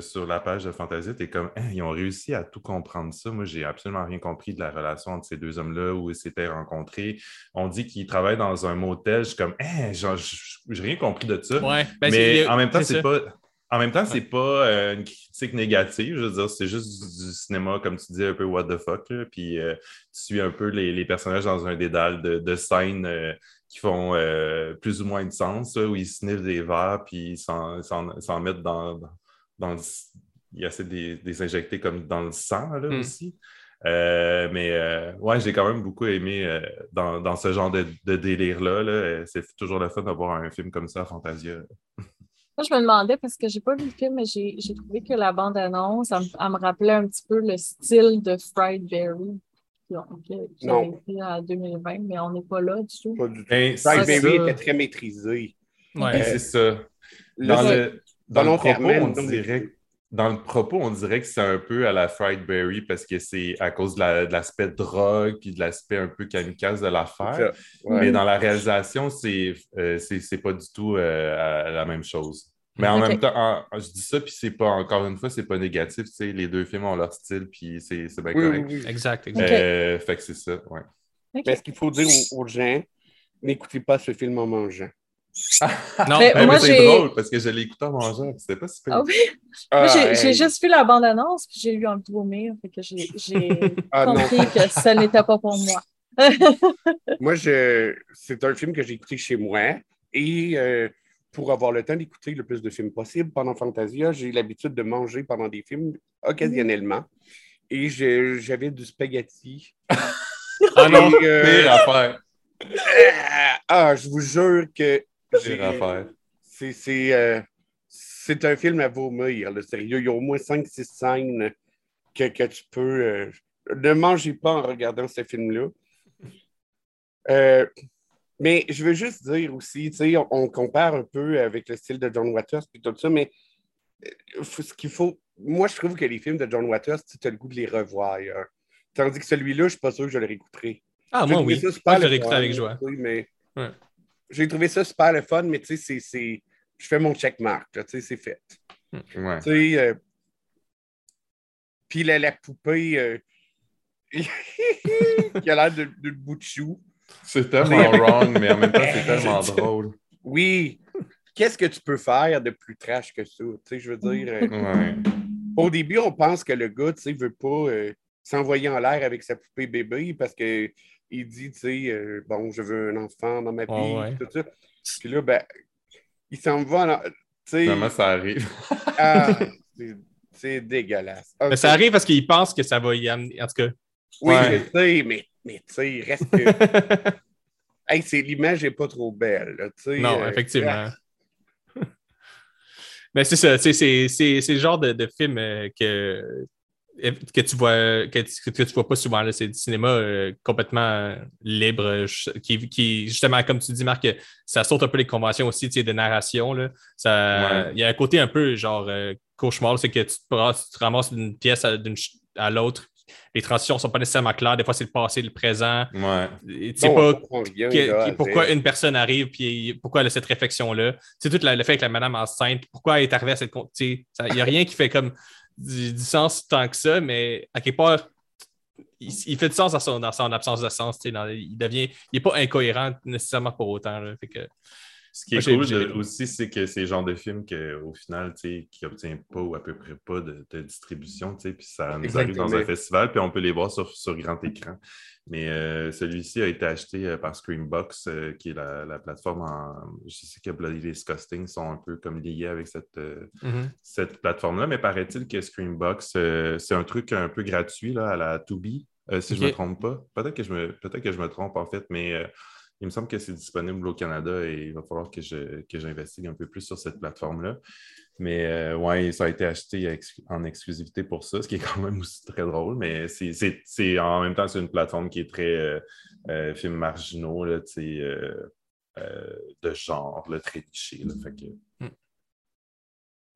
D: sur la page de Fantasia, tu es comme, hein, ils ont réussi à tout comprendre ça. Moi, j'ai absolument rien compris de la relation entre ces deux hommes-là, où ils s'étaient rencontrés. On dit qu'ils travaillent dans un motel. Je suis comme, hein, j'ai rien compris de ça.
B: Ben,
D: mais en même temps, c'est pas. En même temps, c'est pas euh, une critique négative. Je veux dire, c'est juste du, cinéma, comme tu dis, un peu what the fuck. Puis euh, tu suis un peu les, personnages dans un dédale de, scènes qui font plus ou moins de sens, où ils sniffent des verres puis ils s'en mettent dans, il essaie de les, injecter comme dans le sang là, hmm. aussi. Euh, mais euh, ouais, j'ai quand même beaucoup aimé euh, dans, ce genre de, délire-là. c'est toujours le fun d'avoir un film comme ça à Fantasia.
C: Moi, je me demandais, parce que j'ai pas vu le film, mais j'ai trouvé que la bande-annonce, elle, me rappelait un petit peu le style de Fried Berry qui, a été en 2020, mais on n'est pas là du tout. Pas du
E: ben, Fried Berry était très maîtrisé.
D: Ouais, c'est ça. Dans le, dans le propos, on dirait dans le propos, on dirait que c'est un peu à la Fried Berry parce que c'est à cause de l'aspect drogue puis de l'aspect un peu kamikaze de l'affaire. Mais dans la réalisation, c'est euh, c'est pas du tout euh, la même chose. Mais en même temps, je dis ça, puis c'est pas, encore une fois, c'est pas négatif. Les deux films ont leur style, puis c'est bien correct.
B: Exact,
D: exact. Euh, fait que c'est ça, ouais.
E: Mais ce qu'il faut dire aux gens, n'écoutez pas ce film en mangeant.
D: Non, mais, moi, c'est drôle parce que je l'ai écouté en mangeant, c'était pas super.
C: Ah oui? moi, j'ai juste vu la bande-annonce, puis j'ai eu un de vomir, fait que j'ai ah, compris que ça n'était pas pour moi.
E: moi, je... c'est un film que j'ai écouté chez moi et euh, pour avoir le temps d'écouter le plus de films possible pendant Fantasia, j'ai l'habitude de manger pendant des films occasionnellement. Et j'avais du spaghetti.
D: ah non, euh, affaire.
E: Ah, je vous jure que Euh, c'est un film à vomir, le sérieux. Il y a au moins 5-6 scènes que, que, tu peux. Euh, ne mangez pas en regardant ce film-là. Euh, mais je veux juste dire aussi, tu sais, on, compare un peu avec le style de John Waters et tout ça, mais ce qu'il faut. Moi, je trouve que les films de John Waters, tu as le goût de les revoir. Tandis que celui-là, je ne suis pas sûr que je le réécouterai.
B: Ah, moi, oui. Ça je le réécouterai avec joie.
E: Mais j'ai trouvé ça super le fun, mais tu sais, c'est, je fais mon checkmark, tu sais, c'est fait.
D: Ouais.
E: Tu sais, euh, puis la, la, poupée euh, qui a l'air de, bout de chou.
D: C'est tellement wrong, mais en même temps, c'est tellement drôle.
E: Oui. Qu'est-ce que tu peux faire de plus trash que ça? Tu sais, je veux dire. Euh,
D: ouais.
E: Au début, on pense que le gars, tu sais, veut pas s'envoyer en l'air avec sa poupée bébé parce que il dit, tu sais, euh, bon, je veux un enfant dans ma vie, tout ça. Puis là, ben, il s'en va, tu sais.
D: Comment ça arrive?
E: ah, c'est dégueulasse.
B: Mais ça arrive parce qu'il pense que ça va y amener, en tout cas.
E: Oui, tu sais, mais, mais tu sais, il reste que. hey, l'image n'est pas trop belle.
B: Non, euh, effectivement. Mais c'est ça, c'est le genre de, de film euh, que que tu vois que, tu vois pas souvent. C'est du cinéma euh, complètement libre, qui, justement, comme tu dis, Marc, ça saute un peu les conventions aussi de narration. Là. Ça, Il y a un côté un peu genre euh, cauchemar, c'est que tu te, ramasses d'une pièce à, l'autre. Les transitions ne sont pas nécessairement claires. Des fois, c'est le passé, le présent.
D: Tu
B: sais pas pourquoi une personne arrive et pourquoi elle a cette réflexion-là. C'est tout le fait que la madame enceinte, pourquoi elle est arrivée à cette. Il n'y a rien qui fait comme du, sens tant que ça, mais à quelque part, il, fait du sens dans son, absence de sens. il devient. Il n'est pas incohérent nécessairement pour autant. que,
D: ce qui est cool aussi, c'est que c'est le genre de film qu'au final, qui n'obtient pas ou à peu près pas de, distribution, puis ça nous arrive dans un festival, puis on peut les voir sur, sur grand écran. Mais euh, celui-ci a été acheté euh, par Screambox, euh, qui est la, plateforme en. Je sais que Bloody Disgusting sont un peu comme liés avec cette,
B: mm-hmm.
D: cette plateforme-là, mais paraît-il que Screambox, c'est un truc un peu gratuit là, à la Tubi, si je ne me trompe pas. Peut-être que, je me, peut que je me trompe en fait, mais il me semble que c'est disponible au Canada et il va falloir que, je, que j'investigue un peu plus sur cette plateforme-là. Mais euh, ouais, ça a été acheté en exclusivité pour ça, ce qui est quand même aussi très drôle. Mais c'est, en même temps, c'est une plateforme qui est très euh, euh films marginaux, là, euh, de genre, là, très niché. fait que...
B: Hmm.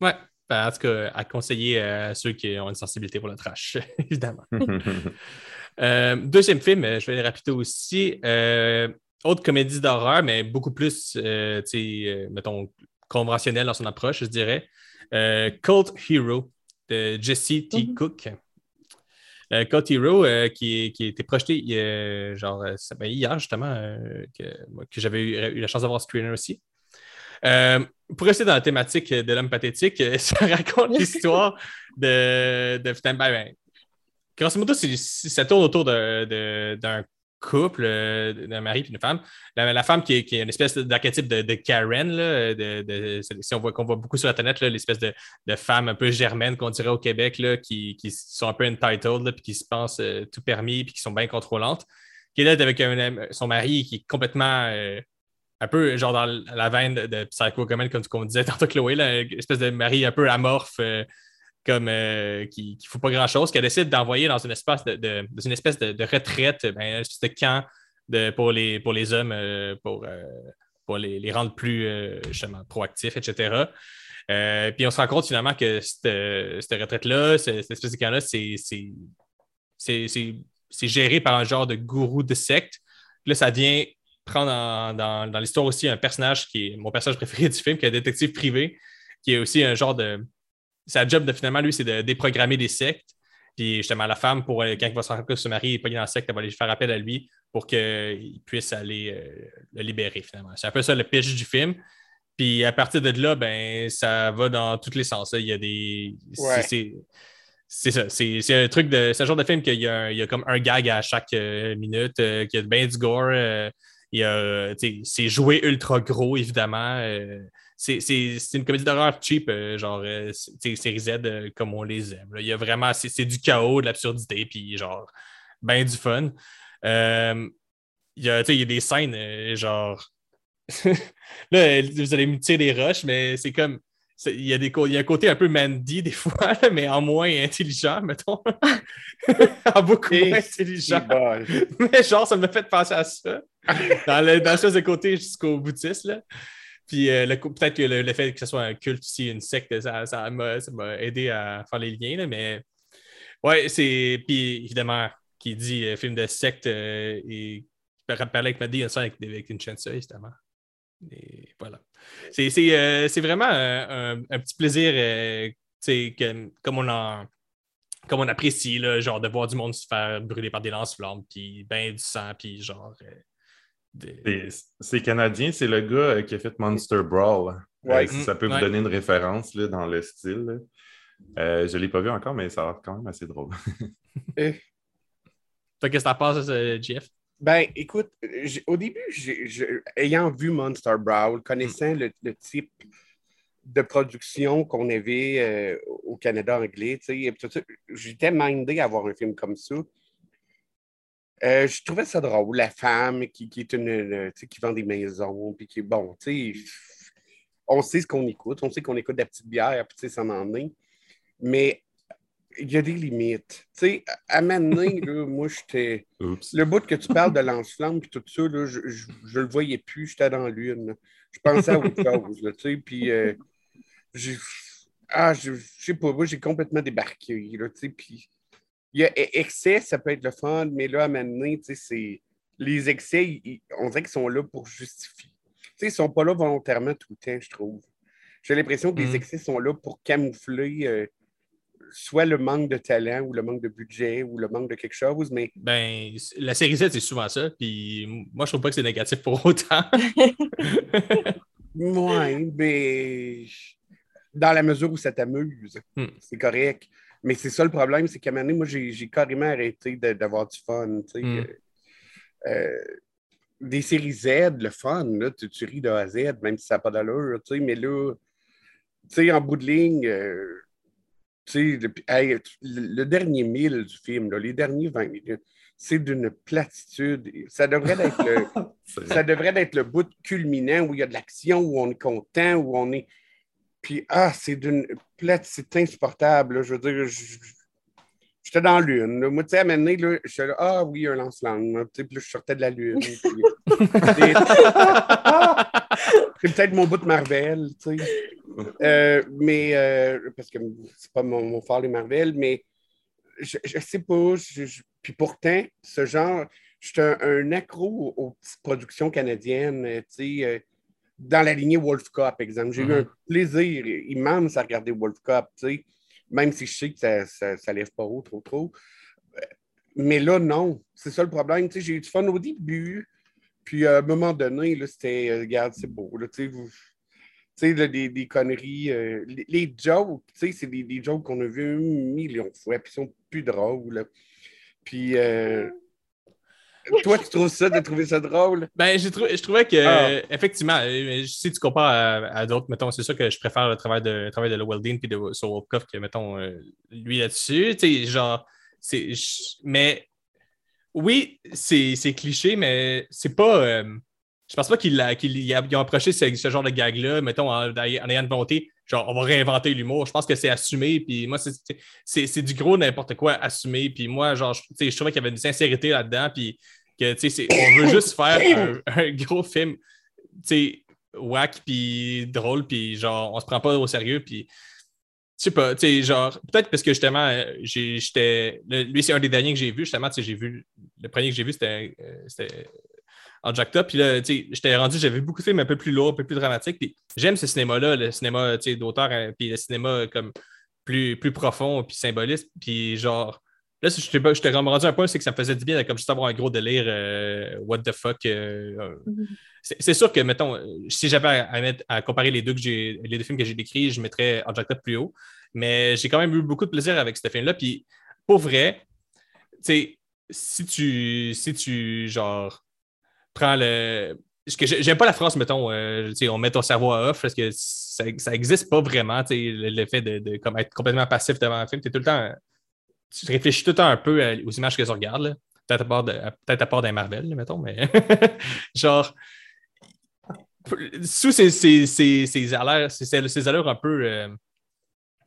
B: Ouais, ben, en tout cas, à conseiller à ceux qui ont une sensibilité pour le trash, évidemment. deuxième film, je vais aller rapide aussi autre comédie d'horreur, mais beaucoup plus, euh, euh, mettons, conventionnelle dans son approche, je dirais. Euh, Cult Hero de Jesse T. Mhm. Cook. Cult Hero qui, qui a été projeté genre, ben, hier, justement, que, j'avais eu, la chance d'avoir screener aussi. pour rester dans la thématique de l'homme pathétique, ça raconte l'histoire de, de ben, ben, grosso modo, ça tourne autour d'un couple euh, d'un mari et une femme. La, femme qui est, une espèce d'archétype de, de, Karen, là, de, si on voit qu'on voit beaucoup sur Internet, l'espèce de, femme un peu germaine qu'on dirait au Québec, là, qui, sont un peu entitled, puis qui se pensent euh, tout permis, puis qui sont bien contrôlantes. Qui est là avec son mari qui est complètement euh, un peu genre dans la veine de, Psycho comme, comme disait tantôt Chloé, une espèce de mari un peu amorphe comme euh, qui ne faut pas grand-chose, qu'elle décide d'envoyer dans une espèce de, une espèce de, retraite, ben, une espèce de camp de, pour, les, pour les hommes, euh, pour, euh, pour les, rendre plus proactifs, etc. Puis on se rend compte finalement que cette, cette retraite-là, cette espèce de camp-là, c'est géré par un genre de gourou de secte. Là, ça vient prendre dans, dans, l'histoire aussi un personnage qui est mon personnage préféré du film, qui est un détective privé, qui est aussi un genre de. Sa job de finalement, lui, c'est de déprogrammer des sectes. Puis justement, la femme, pour, quand il va se rendre compte que son mari pas dans la secte, elle va aller faire appel à lui pour qu'il puisse aller euh, le libérer finalement. C'est un peu ça le pitch du film. Puis à partir de là, ben, ça va dans tous les sens. Il y a des. C'est ça. C'est un truc de. C'est un genre de film qu'il y, a comme un gag à chaque euh, minute, euh, qu'il y a bien du gore. c'est joué ultra gros, évidemment. C'est une comédie d'horreur cheap, genre série Z comme on les aime. Il y a vraiment. C'est du chaos, de l'absurdité, puis genre, ben du fun. Euh, il y, a, il y a des scènes, euh, genre. là, vous allez me tirer des roches, mais c'est comme. Il y, a des, il y a un côté un peu Mandy des fois, mais en moins intelligent, mettons. en beaucoup moins intelligent. mais genre, ça me fait penser à ça. dans, le, dans ce côté jusqu'au boutiste, là. Puis euh, peut-être que le, fait que ce soit un culte aussi, une secte, ça, ça m'a aidé à faire les liens, là, mais ouais, c'est. Puis évidemment, qui dit euh, film de secte euh, et qui parler avec Maddy avec, avec une chaîne évidemment. Et voilà. C'est euh, vraiment un, petit plaisir, que, comme on en comme on apprécie, là, genre de voir du monde se faire brûler par des lance-flammes, puis ben du sang, puis genre.
D: C'est canadien, c'est le gars qui a fait Monster Brawl. Ouais. ça peut vous donner une référence là, dans le style. je ne l'ai pas vu encore, mais ça a l'air quand même assez drôle.
B: Qu'est-ce que t'en penses, Jeff?
E: Ben, écoute, au début, ayant vu Monster Brawl, connaissant le, type de production qu'on avait euh, au Canada anglais, j'étais mindé à avoir un film comme ça. Euh, je trouvais ça drôle, la femme qui, qui est une, qui vend des maisons, puis qui est bon, tu sais, on sait ce qu'on écoute, on sait qu'on écoute de la petite bière, puis ça en est. Mais il y a des limites. Tu sais, à m'amener, moi, j'étais. Le bout que tu parles de lance-flamme et tout ça, là, je, je, le voyais plus, j'étais dans l'une. Je pensais à autre chose, tu sais, puis. Euh, ah, je, je sais pas, moi, j'ai complètement débarqué, là, tu sais, puis. Il y a excès, ça peut être le fun, mais là, à m'amener, tu sais, c'est. Les excès, on dirait qu'ils sont là pour justifier. Tu sais, ils sont pas là volontairement tout le temps, je trouve. J'ai l'impression que les mm. excès sont là pour camoufler. Euh, soit le manque de talent ou le manque de budget ou le manque de quelque chose, mais...
B: Ben, la série Z, c'est souvent ça, puis moi, je trouve pas que c'est négatif pour autant.
E: oui, mais dans la mesure où ça t'amuse, hmm. c'est correct. Mais c'est ça le problème, c'est qu'à un moment donné, moi, j'ai carrément arrêté d'avoir du fun, tu sais. Hmm. Euh, des séries Z, le fun, là, tu, ris de A à Z, même si ça n'a pas d'allure, tu mais là, tu sais, en bout de ligne... Euh, sais, le, dernier mille du film, les derniers 20 minutes, c'est d'une platitude. Ça devrait être le, ça devrait être le bout culminant où il y a de l'action, où on est content, où on est. Puis, ah, c'est d'une platitude insupportable. Je veux dire, j'étais dans la lune. Moi, tu sais, à un moment donné, là, je suis là, ah oui, un lance-langue. Puis là, je sortais de la lune. c'est peut-être mon bout de Marvel, tu sais. Euh, mais, euh, parce que c'est pas mon, mon fort, les Marvel, mais je, je sais pas. puis pourtant, ce genre, je suis un, accro aux, petites productions canadiennes, tu sais, euh, dans la lignée Wolf Cup, exemple. J'ai eu un mm-hmm. plaisir immense à regarder Wolf Cup, tu sais, même si je sais que ça, ça, ça lève pas haut, trop, trop. Mais là, non. C'est ça le problème. Tu sais, j'ai eu du fun au début. Puis à un moment donné, c'était, regarde, c'est beau. Là, tu sais, tu sais, des, des, conneries. Euh, les, jokes, tu sais, c'est des, des, jokes qu'on a vus un million de fois, puis ils sont plus drôles. Puis, euh, toi, tu trouves ça, de trouver ça drôle?
B: Ben, je trouvais que, ah. effectivement, euh, si tu compares à, d'autres, mettons, c'est sûr que je préfère le travail de, le travail de Welding puis de Wolfcoff que, mettons, lui là-dessus. Tu sais, genre, c'est. Mais, oui, c'est cliché, mais c'est pas je pense pas qu'ils ont approché ce, genre de gag-là, mettons, en, ayant une volonté, genre, on va réinventer l'humour. Je pense que c'est assumé, puis moi, c'est du gros n'importe quoi assumé. Puis moi, genre, je, je trouvais qu'il y avait une sincérité là-dedans, puis que, on veut juste faire un, gros film, whack, puis drôle, puis genre, on se prend pas au sérieux, puis je sais pas, tu sais, genre, peut-être parce que justement, euh, j'étais. Lui, c'est un des derniers que j'ai vu, justement, tu sais, j'ai vu. Le premier que j'ai vu, c'était euh, en Jack Up. Puis là, tu sais, j'étais rendu, j'avais beaucoup de films un peu plus lourds, un peu plus dramatiques. Puis j'aime ce cinéma-là, le cinéma, tu sais, d'auteur, hein, puis le cinéma comme plus, plus profond, puis symboliste. Puis genre, là, je t'ai rendu un point, c'est que ça me faisait du bien, comme juste avoir un gros délire, euh, what the fuck. Mm-hmm. C'est sûr que, mettons, si j'avais à, à, comparer les deux, que les deux films que j'ai décrits, je mettrais Object plus haut. Mais j'ai quand même eu beaucoup de plaisir avec ce film-là. Puis, pour vrai, tu sais, si tu, si tu, genre, prends le. J'aime pas la phrase, mettons, euh, on met ton cerveau à off parce que ça, ça existe pas vraiment, le, fait de, comme être complètement passif devant un film. Es tout le temps, tu réfléchis tout le temps un peu aux images que tu regardes. Peut-être à part, d'un Marvel, mettons, mais genre, sous ces, ces, ces, ces allures, ces, allures un peu, euh,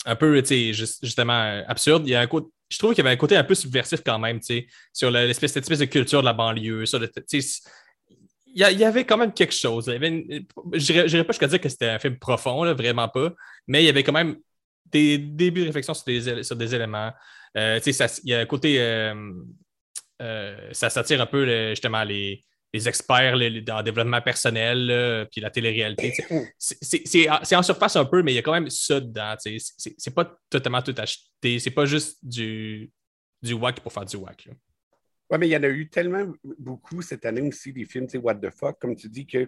B: un peu justement absurdes, il y a un côté, je trouve qu'il y avait un côté un peu subversif quand même, sur l'espèce, cette espèce de culture de la banlieue. il y, avait quand même quelque chose. je ne dirais pas jusqu'à dire que c'était un film profond, vraiment pas, mais il y avait quand même des débuts de réflexion sur des, sur des éléments. Euh, il y a un côté. Euh, ça s'attire un peu justement les, les experts dans le développement personnel, puis la télé-réalité. C'est en surface un peu, mais il y a quand même ça dedans. C'est pas totalement tout acheté. C'est pas juste du, du whack pour faire du whack.
E: Oui, mais il y en a eu tellement beaucoup cette année aussi, des films, What the fuck, comme tu dis, que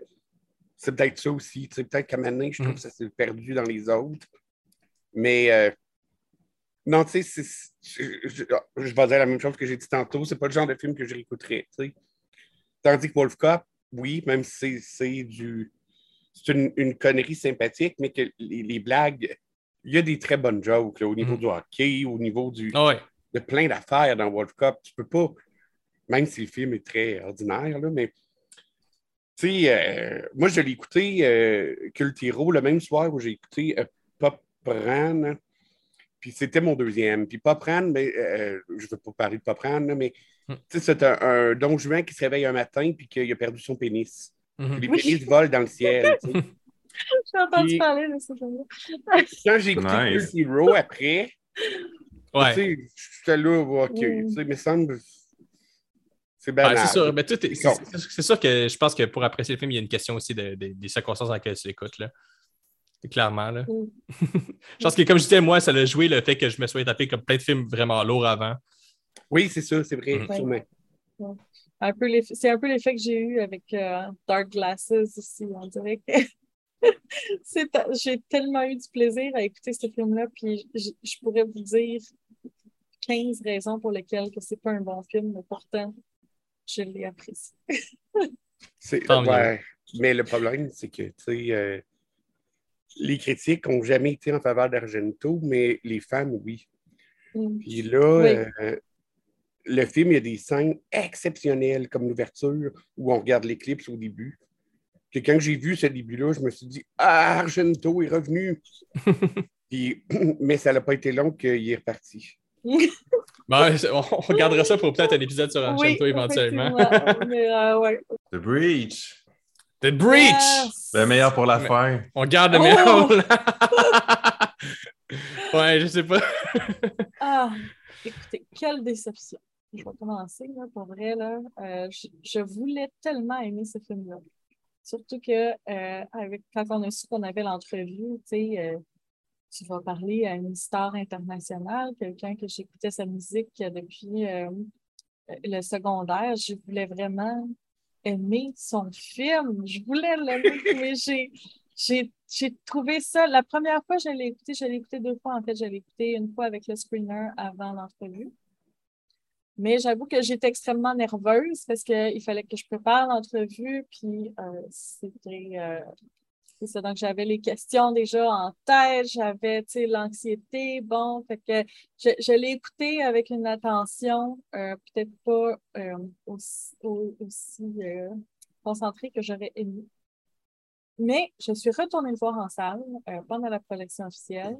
E: c'est peut-être ça aussi. Peut-être qu'à maintenant, je trouve mm. que ça s'est perdu dans les autres. Mais euh, non, tu sais, je, je, vais dire la même chose que j'ai dit tantôt. C'est pas le genre de film que je réécouterais. Tandis que Wolf Cop, oui, même si c'est du. C'est une, connerie sympathique, mais que les, blagues, il y a des très bonnes jokes au niveau mm. du hockey, au niveau du,
B: ah
E: de plein d'affaires dans Wolf Cup. Tu peux pas, même si le film est très ordinaire, là, mais tu sais, euh, moi, je l'ai écouté euh, Cult Hero le même soir où j'ai écouté euh, Pop Ran. Puis c'était mon deuxième. Puis Pop Ran, mais, euh, je ne veux pas parler de Pop Ran, mais Hmm. C'est un, un don juin qui se réveille un matin puis qu'il a perdu son pénis. Hmm. Les pénis volent dans le ciel.
C: J'ai entendu parler de ce film
E: Quand j'ai écouté nice. Hero après,
B: ouais.
E: j'étais là, ok, mm. tu sais, semble.
B: C'est bien. c'est sûr, mais c'est sûr que je pense que pour apprécier le film, il y a une question aussi de, des circonstances dans lesquelles tu l'écoutes. Clairement. Là. Mm. je pense que, comme je disais, moi, ça a joué le fait que je me sois tapé comme plein de films vraiment lourds avant.
E: Oui, c'est ça, c'est vrai,
C: mm. c'est un peu l'effet que j'ai eu avec euh, Dark Glasses aussi. On dirait que j'ai tellement eu du plaisir à écouter ce film-là, puis je pourrais vous dire 15 raisons pour lesquelles que c'est pas un bon film, mais pourtant, je l'ai apprécié.
E: Mais le problème, c'est que, tu sais, euh, les critiques n'ont jamais été en faveur d'Argento, mais les fans, oui. Mm. Puis là, euh, le film, il y a des scènes exceptionnelles comme l'ouverture où on regarde l'éclipse au début. Que quand j'ai vu ce début-là, je me suis dit Ah, Argento est revenu. mais ça n'a pas été long qu'il est reparti.
B: Ben, on regardera ça pour peut-être un épisode sur Argento éventuellement.
C: Euh,
D: The Breach.
B: The Breach!
D: Le meilleur pour la fin.
B: On garde le meilleur pour la... ouais, je sais pas.
C: ah, écoutez, quelle déception je vais commencer, là, pour vrai. Là. Euh, je, voulais tellement aimer ce film-là. Surtout que euh, avec, quand on a su qu'on avait l'entrevue, euh, tu vas parler à une star internationale, quelqu'un que j'écoutais sa musique depuis le secondaire. Je voulais vraiment aimer son film. Je voulais l'aimer, mais j'ai, j'ai, trouvé ça. La première fois, je l'ai écouté, je l'ai écouté deux fois. En fait, je l'ai écouté une fois avec le screener avant l'entrevue. Mais j'avoue que j'étais extrêmement nerveuse parce qu'il fallait que je prépare l'entrevue. Puis euh, c'était. Euh, c'est ça. Donc, j'avais les questions déjà en tête, j'avais l'anxiété. Bon, fait que je, l'ai écouté avec une attention euh, peut-être pas aussi, aussi concentrée que j'aurais aimé. Mais je suis retournée le voir en salle pendant la projection officielle.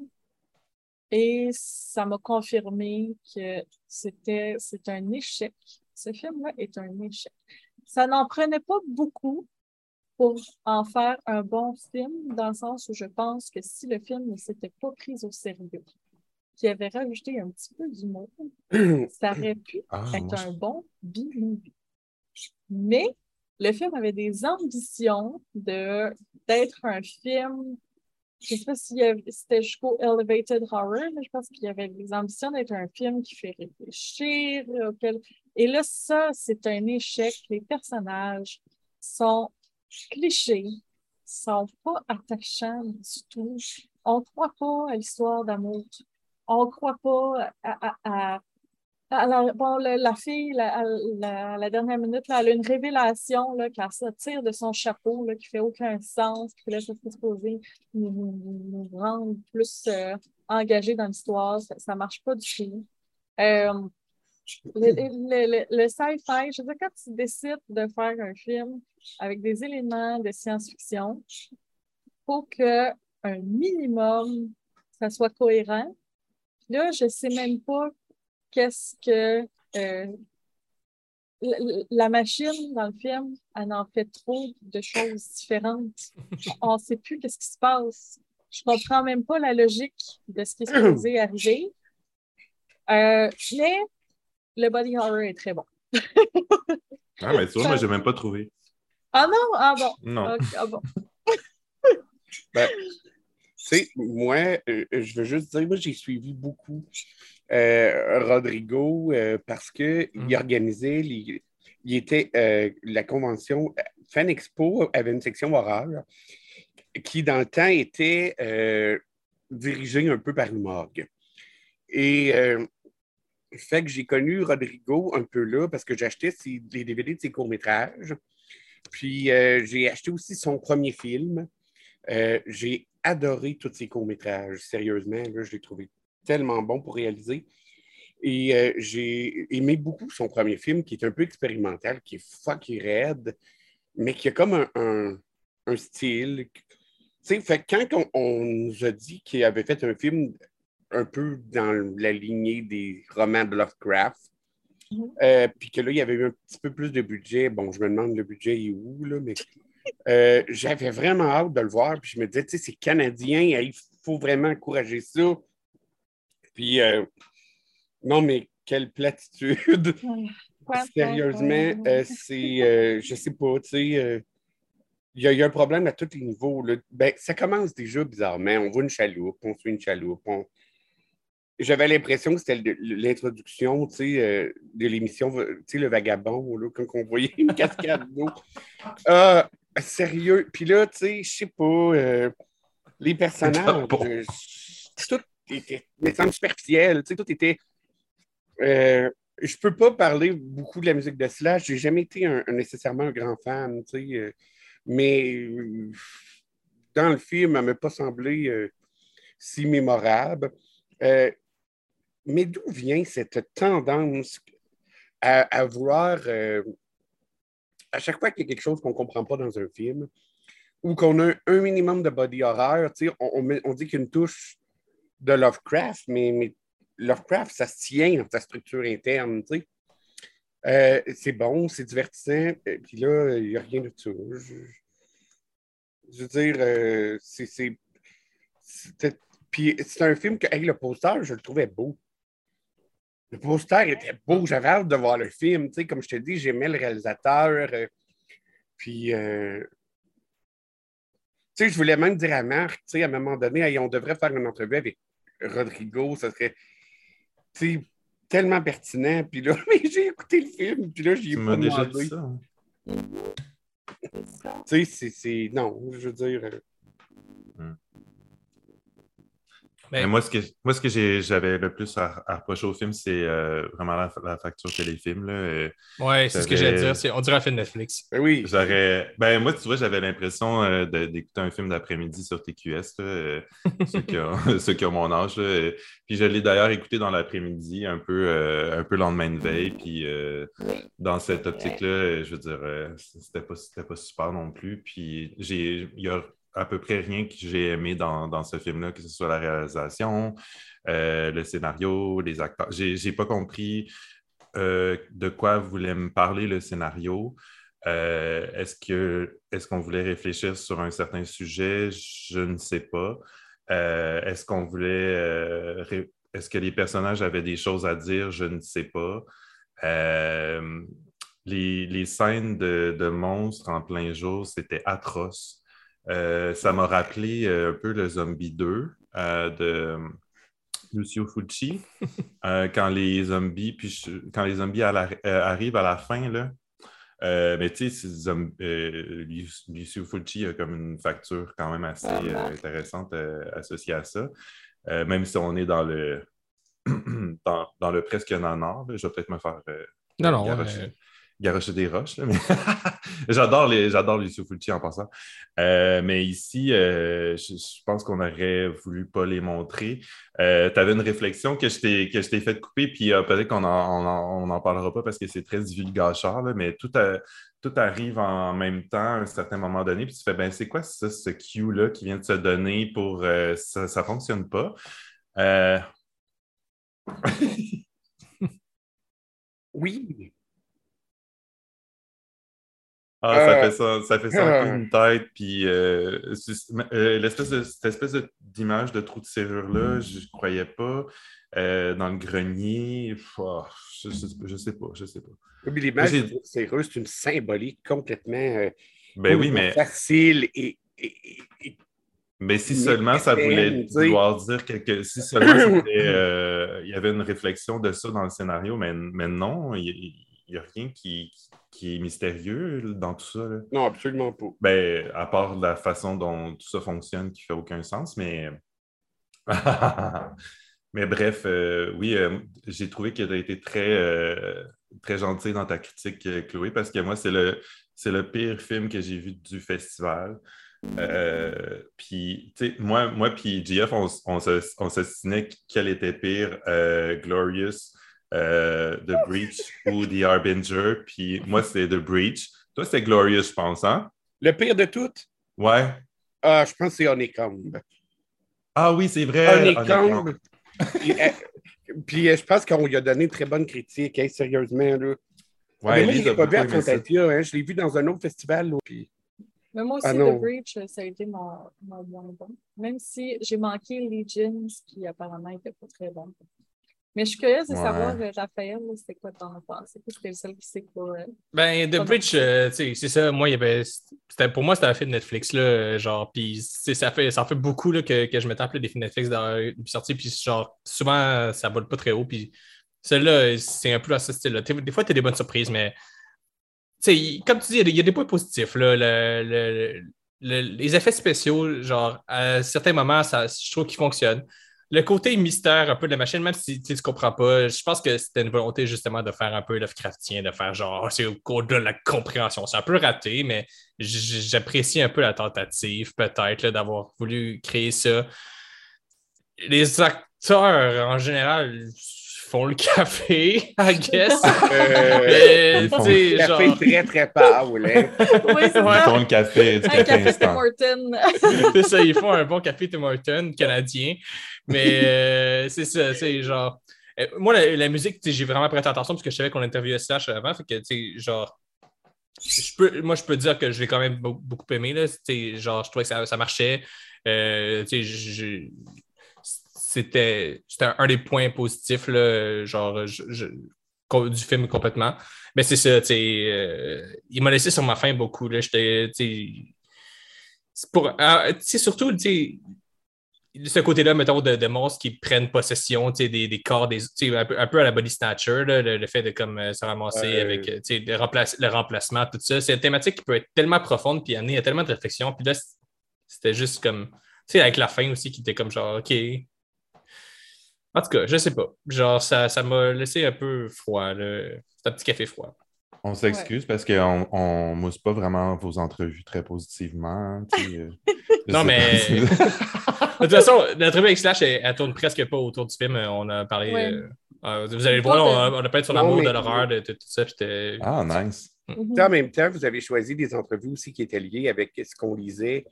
C: Et ça m'a confirmé que c'était un échec. Ce film-là est un échec. Ça n'en prenait pas beaucoup pour en faire un bon film, dans le sens où je pense que si le film ne s'était pas pris au sérieux, qui avait rajouté un petit peu d'humour, ça aurait pu
D: Ah,
C: être
D: moi,
C: un bon B-movie. Mais le film avait des ambitions de d'être un film. Je ne sais pas si c'était jusqu'au Elevated Horror, mais je pense qu'il y avait des ambitions d'être un film qui fait réfléchir. auquel- Et là, ça, c'est un échec. Les personnages sont clichés, sont pas attachants du tout. On ne croit pas à l'histoire d'amour. On ne croit pas à, à- à- la, bon, la, fille, la, la, dernière minute, elle a une révélation qu'elle se tire de son chapeau, là, qui fait aucun sens, serait supposé nous, nous, nous nous rendre plus euh, engagés dans l'histoire. Ça ne marche pas du tout. Euh, le, le, le, sci-fi, je veux dire, quand tu décides de faire un film avec des éléments de science-fiction, il faut que un minimum, ça soit cohérent. Là, je ne sais même pas qu'est-ce que euh, la, la machine dans le film, elle en fait trop de choses différentes. On ne sait plus qu'est-ce qui se passe. Je comprends même pas la logique de ce qui est supposé arriver. Euh, mais le body horror est très bon.
D: Ah, mais tu vois, moi, j'ai même pas trouvé.
C: Ah non? Ah bon.
D: Non.
C: Ah bon.
E: Ben, tu sais, moi, euh, je veux juste dire, moi, j'ai suivi beaucoup euh, Rodrigo euh, parce qu'il
B: Mhm.
E: organisait, les- il était, euh, la convention Fan Expo avait une section horreur qui, dans le temps, était euh, dirigée un peu par une morgue. Et euh, fait que j'ai connu Rodrigo un peu là parce que j'achetais les DVD de ses courts-métrages. Puis euh, j'ai acheté aussi son premier film. Euh, j'ai adoré tous ses courts-métrages, sérieusement. Je l'ai trouvé tellement bon pour réaliser. Et euh, j'ai aimé beaucoup son premier film, qui est un peu expérimental, qui est fucking raide, mais qui a comme un, style. Tu sais, fait quand on nous a dit qu'il avait fait un film un peu dans la lignée des romans de Lovecraft,
C: Mhm.
E: euh, puis que là, il y avait eu un petit peu plus de budget. Bon, je me demande le budget est où, là, mais euh, j'avais vraiment hâte de le voir. Puis je me disais, tu sais, c'est canadien, il faut vraiment encourager ça. Puis, euh, non, mais quelle platitude! Sérieusement, c'est, je sais pas, tu sais, il y, a- il y a un problème à tous les niveaux. là. Ben, ça commence déjà bizarrement. On voit une chaloupe, on suit une chaloupe. on- J'avais l'impression que c'était l'introduction, euh, de l'émission, Le Vagabond, là, quand on voyait une cascade d'eau. Ah, sérieux. Puis là, tu sais, je sais pas, euh, les personnages, euh, tout était, superficiel, tout était... euh, je peux pas parler beaucoup de la musique de Slash. J'ai jamais été un- un- nécessairement un grand fan, euh, mais euh, dans le film, elle m'a pas semblé euh, si mémorable. Euh, mais d'où vient cette tendance à, vouloir, euh, à chaque fois qu'il y a quelque chose qu'on ne comprend pas dans un film, ou qu'on a un minimum de body horror, on, on on dit qu'il y a une touche de Lovecraft, mais, Lovecraft, ça se tient dans sa structure interne. Euh, c'est bon, c'est divertissant, euh, puis là, il n'y a rien de ça. Je, veux dire, c'est. Puis c'est un film que, avec le poster, je le trouvais beau. Le poster était beau, j'avais hâte de voir le film. Tu sais, comme je te dis, j'aimais le réalisateur. euh, puis, euh, tu sais, je voulais même dire à Marc, tu sais, à un moment donné, on devrait faire une entrevue avec Rodrigo, ça serait, tu sais, tellement pertinent. Puis là, mais j'ai écouté le film, puis là, j'y ai pas
D: déjà
E: demandé.
D: dit ça. hein?
E: Tu sais, c'est-. Non, je veux dire. euh,
B: Mais-
D: Mais moi, ce que, moi, ce que j'avais le plus à, à reprocher au film, c'est euh, vraiment la, la facture téléfilm. Là. Euh,
B: Ouais, c'est ce que j'allais dire. c'est- On dirait un film Netflix.
E: ben oui.
D: J'aurais. Ben, moi, tu vois, j'avais l'impression euh, d'écouter un film d'après-midi sur TQS, là, euh, ceux, qui ont, ceux qui ont mon âge. là. Puis je l'ai d'ailleurs écouté dans l'après-midi, un peu, euh, un peu lendemain de veille. Puis euh, dans cette optique-là, je veux dire, euh, c'était pas, c'était pas super non plus. Puis j'ai, il y a à peu près rien que j'ai aimé dans, dans ce film-là, que ce soit la réalisation, euh, le scénario, les acteurs. J'ai, pas compris euh, de quoi voulait me parler le scénario. est-ce que est-ce qu'on voulait réfléchir sur un certain sujet? Je ne sais pas. est-ce qu'on voulait est-ce que les personnages avaient des choses à dire? Je ne sais pas. Les, scènes de, monstres en plein jour, c'était atroce. Ça m'a rappelé un peu le Zombie 2 de Lucio Fulci, euh, quand les zombies, puis quand les zombies euh, arrivent à la fin, là, euh, mais tu sais, Lucio Fulci a comme une facture quand même assez intéressante associée à ça. même si on est dans le dans, le presque nanar, je vais peut-être me faire.
B: non, non,
D: garocher des roches. j'adore les, j'adore les en passant. Euh, mais ici, euh, je, pense qu'on aurait voulu pas les montrer. Euh, tu avais une réflexion que je t'ai, que je t'ai fait couper, puis peut-être qu'on n'en parlera pas parce que c'est très divulgateur, mais tout, tout arrive en même temps à un certain moment donné, puis tu fais, ben c'est quoi ça, ce cue-là qui vient de se donner pour ça ne fonctionne pas?
E: oui,
D: ah, ça euh, fait ça, ça fait ça une tête, puis euh, euh, de, cette espèce d'image de, trou de serrure-là, je ne croyais pas. dans le grenier, oh, je, ne sais pas, je sais pas.
E: Oui, l'image de trou de serrure, c'est une symbolique complètement
D: ben oui, mais...
E: facile et,
D: mais si seulement ça voulait vouloir dire que si seulement il y avait une réflexion de ça dans le scénario, mais, mais non, il n'y a rien qui, qui est mystérieux dans tout ça.
E: Non, absolument pas.
D: Ben, à part la façon dont tout ça fonctionne qui fait aucun sens, mais. mais bref, euh, oui, euh, j'ai trouvé que tu as été très, euh, très gentil dans ta critique, Chloé, parce que moi, c'est le, c'est le pire film que j'ai vu du festival. puis, tu sais, moi, moi puis GF, on, on, se, on quel était pire, Glorious euh, The Breach ou The Harbinger. Puis moi, c'est The Breach. Toi, c'est Glorious, je pense, hein?
E: Le pire de toutes?
D: Ouais.
E: Ah, je pense que c'est Honeycomb.
D: Ah oui, c'est vrai.
E: Honeycomb. puis, euh, puis euh, je pense qu'on lui a donné une très bonne critique, hein, sérieusement. Là. Ouais, mais moi, je l'ai pas vu à Fantasia. Hein, je l'ai vu dans un autre festival. Là, puis...
C: Mais moi aussi, ah, The Breach, ça a été mon, mon bon. Même si j'ai manqué Legends, qui apparemment n'était pas très bon. Mais je suis curieuse de savoir, euh, Raphaël, c'est quoi ton pensée? C'était le seul qui sait quoi. Euh,
B: ben, The Bridge, euh, c'est ça. Moi, il y avait. Pour moi, c'était un film de Netflix, là, genre, puis ça fait, ça fait beaucoup là, que, que je me tape des films Netflix dans, sortie, puis genre, souvent, ça vole pas très haut, puis celle-là, c'est un peu à ce style-là. Des fois, tu as des bonnes surprises, mais comme tu dis, il y, a des points positifs. Là, les effets spéciaux, genre, à certains moments, ça, je trouve qu'ils fonctionnent le côté mystère un peu de la machine, même si tu ne comprends pas, je pense que c'était une volonté justement de faire un peu Lovecraftien, de faire genre, c'est au cours de la compréhension. C'est un peu raté, mais j'apprécie un peu la tentative, peut-être, d'avoir voulu créer ça. Les acteurs, en général, font le café, I guess.
E: Euh, le café genre... très, très pâle. Hein?
C: oui, c'est Ils
D: font le café du
C: un café Tim Horton.
B: c'est ça, ils font un bon café Tim Horton canadien. Mais euh, c'est ça, c'est genre. Euh, moi, la, musique, j'ai vraiment prêté attention parce que je savais qu'on interviewait Slash avant. Fait que, tu sais, genre. Je peux, moi, je peux dire que je l'ai quand même beaucoup aimé. Là. Genre, je trouvais que ça, ça marchait. Euh, je, c'était un des points positifs, là, genre, du film complètement. Mais c'est ça, euh, il m'a laissé sur ma faim beaucoup. Là, pour, ah, surtout, ce côté-là, mettons, de, monstres qui prennent possession des, des, corps, des, un, peu, un peu à la body snatcher, le, fait de comme, euh, se ramasser avec le, le, remplacement, tout ça. C'est une thématique qui peut être tellement profonde puis amener à tellement de réflexion. Puis là, c'était juste comme, tu sais, avec la fin aussi, qui était comme genre, OK, en tout cas, je sais pas. Genre, ça, ça m'a laissé un peu froid. C'est un petit café froid.
D: On s'excuse parce qu'on ne mousse pas vraiment vos entrevues très positivement. Euh,
B: non, mais. de toute façon, l'entrevue avec Slash, elle, ne tourne presque pas autour du film. On a parlé. Euh, euh, vous allez le voir, on, a, parlé sur l'amour de l'horreur, de, tout ça.
D: Ah, nice.
E: Mm. En même temps, vous avez choisi des entrevues aussi qui étaient liées avec ce qu'on lisait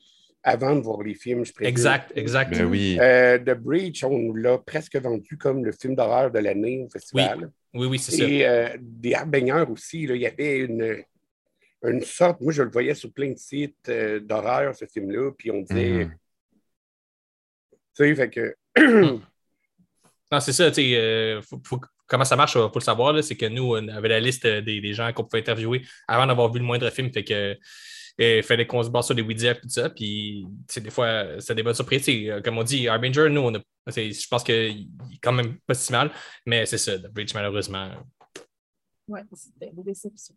E: avant de voir les films, je présume.
B: Exact, exact.
D: Ben oui.
E: Euh, The Breach, on l'a presque vendu comme le film d'horreur de l'année au festival.
B: Oui, oui, c'est ça.
E: Et euh, des Arbeigneurs aussi, là, il y avait une, une sorte, moi je le voyais sur plein de sites euh, d'horreur, ce film-là, puis on disait.
D: Mhm.
E: Tu sais, fait que.
B: Non, c'est ça, tu sais, euh, faut- faut- comment ça marche, faut le savoir, là, c'est que nous, on avait la liste des, des gens qu'on pouvait interviewer avant d'avoir vu le moindre film, fait que il fallait qu'on se base sur des widgets et tout ça, puis des fois, c'est des bonnes surprises. Comme on dit, Harbinger, nous, on a, je pense qu'il est quand même pas si mal, mais c'est ça, The Bridge, malheureusement.
C: Ouais, c'était une déception.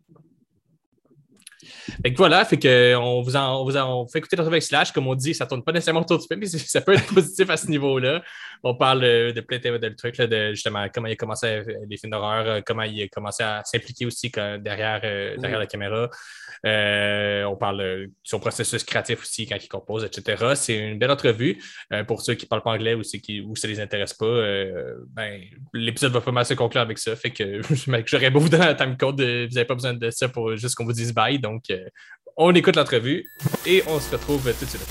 B: Fait que voilà, fait que on vous, en, on vous en- on fait écouter notre avec Slash. Comme on dit, ça tourne pas nécessairement autour du film, mais ça peut être positif à ce niveau-là. On parle euh, de plein de, de trucs, là, de justement comment il a commencé à faire les films d'horreur, euh, comment il a commencé à s'impliquer aussi quand- derrière, euh, derrière la caméra. Euh, on parle euh, de son processus créatif aussi quand il compose, etc. C'est une belle entrevue. Euh, pour ceux qui ne parlent pas anglais ou, qui, ou ça les intéresse pas, euh, ben, l'épisode va pas mal se conclure avec ça. Fait que j'aurais beau vous donner un time code, euh, vous n'avez pas besoin de ça pour juste qu'on vous dise bye. Donc, euh, on écoute l'entrevue et on se retrouve tout de suite.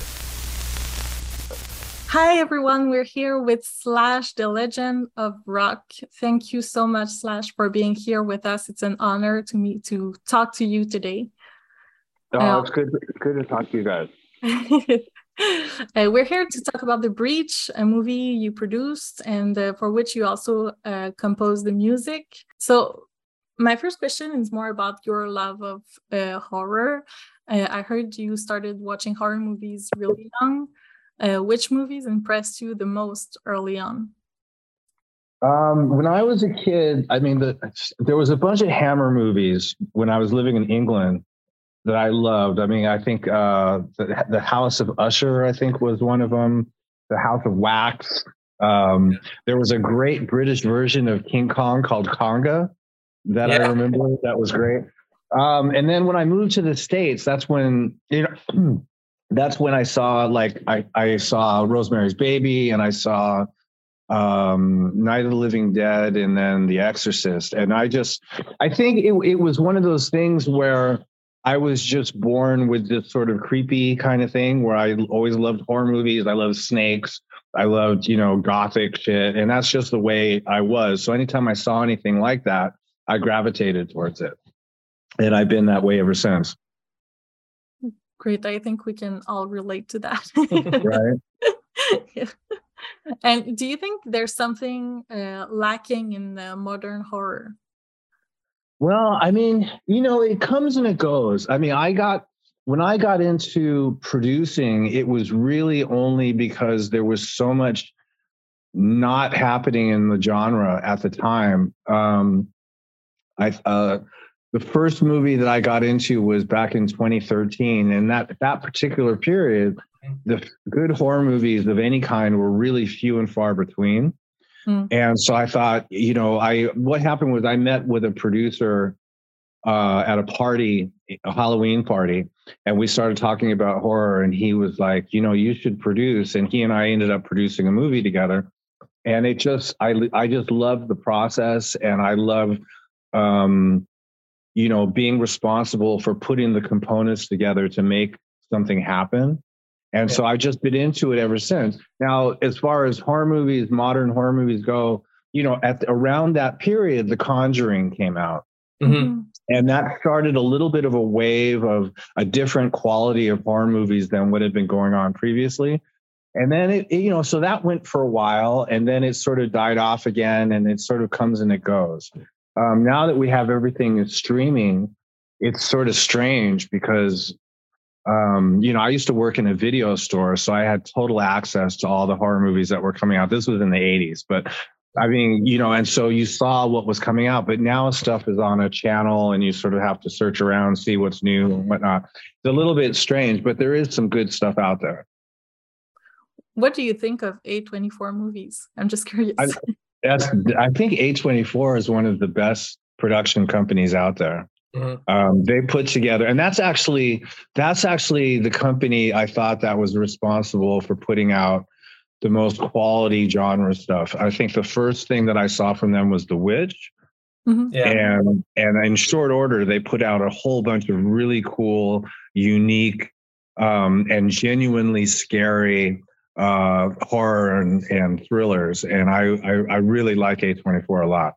F: Hi, everyone. We're here with Slash, the legend of rock. Thank you so much, Slash, for being here with us. It's an honor to me to talk to you today.
G: Oh,
F: Yeah.
G: it's good. Good to talk to you guys.
F: Uh, we're here to talk about The Breach, a movie you produced and uh, for which you also uh, composed the music. So, my first question is more about your love of uh, horror. Uh, I heard you started watching horror movies really young. Uh, which movies impressed you the most early on?
G: Um, when I was a kid, I mean, the, there was a bunch of Hammer movies when I was living in England that I loved. I mean, I think uh, the, the House of Usher, I think, was one of them. The House of Wax. Um, there was a great British version of King Kong called Conga that I remember. That was great. Um, and then when I moved to the states, that's when you know. That's when I saw like I, I saw Rosemary's Baby and I saw um night of the living dead and then the exorcist and i just i think it, it was one of those things where i was just born with this sort of creepy kind of thing where i always loved horror movies i loved snakes i loved you know gothic shit and that's just the way i was so anytime i saw anything like that i gravitated towards it and i've been that way ever since
F: Great. I think we can all relate to that.
G: right
F: Yeah. And do you think there's something uh, lacking in uh, modern horror?
G: Well, I mean, you know, it comes and it goes. I mean, I got when I got into producing, it was really only because there was so much not happening in the genre at the time. Um, I uh, the first movie that I got into was back in 2013, and that that particular period, the good horror movies of any kind were really few and far between.
F: Mm.
G: And so I thought, you know, I what happened was I met with a producer uh, at a party, a Halloween party, and we started talking about horror. And he was like, you know, you should produce. And he and I ended up producing a movie together. And it just, I, I just love the process, and I love, um, you know, being responsible for putting the components together to make something happen. And so I've just been into it ever since. Now, as far as horror movies, modern horror movies go, you know, at around that period, The Conjuring came out.
B: Mhm.
G: And that started a little bit of a wave of a different quality of horror movies than what had been going on previously. And then it, it, you know, so that went for a while and then it sort of died off again and it sort of comes and it goes. Um, now that we have everything is streaming, it's sort of strange because, um, you know, I used to work in a video store, so I had total access to all the horror movies that were coming out. This was in the 80s, but I mean, you know, and so you saw what was coming out, but now stuff is on a channel and you sort of have to search around, see what's new and whatnot. It's a little bit strange, but there is some good stuff out there.
F: What do you think of A24 movies? I'm just curious.
G: I- That's, I think A24 is one of the best production companies out there.
B: Mhm.
G: Um, they put together, and that's actually that's actually the company I thought that was responsible for putting out the most quality genre stuff. I think the first thing that I saw from them was The Witch,
F: Mhm.
B: Yeah.
G: and and in short order they put out a whole bunch of really cool unique um, and genuinely scary uh, horror and, and thrillers and I, I i really like a24 a lot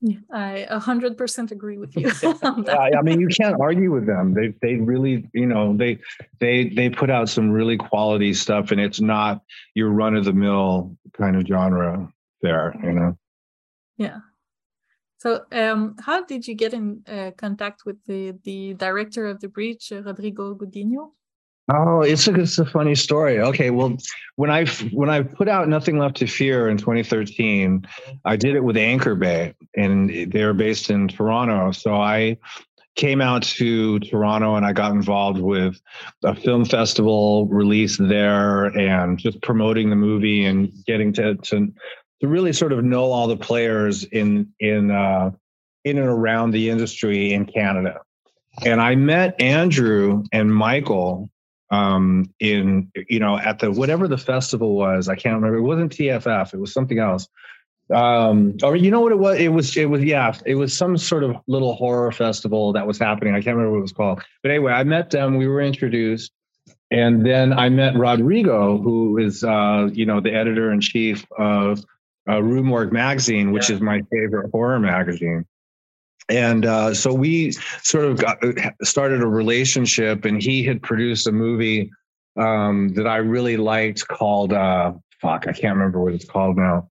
F: Yeah, I 100% agree with you.
G: I mean, you can't argue with them. They they really, you know, they they they put out some really quality stuff, and it's not your run of the mill kind of genre there, you know.
F: Yeah. So, um, how did you get in uh, contact with the the director of the breach, uh, Rodrigo Godinho?
G: Oh, it's a it's a funny story. Okay, well, when I when I put out Nothing Left to Fear in 2013, I did it with Anchor Bay, and they're based in Toronto. So I came out to Toronto and I got involved with a film festival release there, and just promoting the movie and getting to to to really sort of know all the players in in uh, in and around the industry in Canada. And I met Andrew and Michael um, in you know at the whatever the festival was. I can't remember. It wasn't TFF. It was something else. Um, or you know what it was? It was it was yeah. It was some sort of little horror festival that was happening. I can't remember what it was called. But anyway, I met them. We were introduced. And then I met Rodrigo, who is, uh, you know, the editor in chief of uh, Rue Morgue magazine, which yeah. is my favorite horror magazine and uh, so we sort of got, started a relationship and he had produced a movie um, that i really liked called uh, fuck i can't remember what it's called now.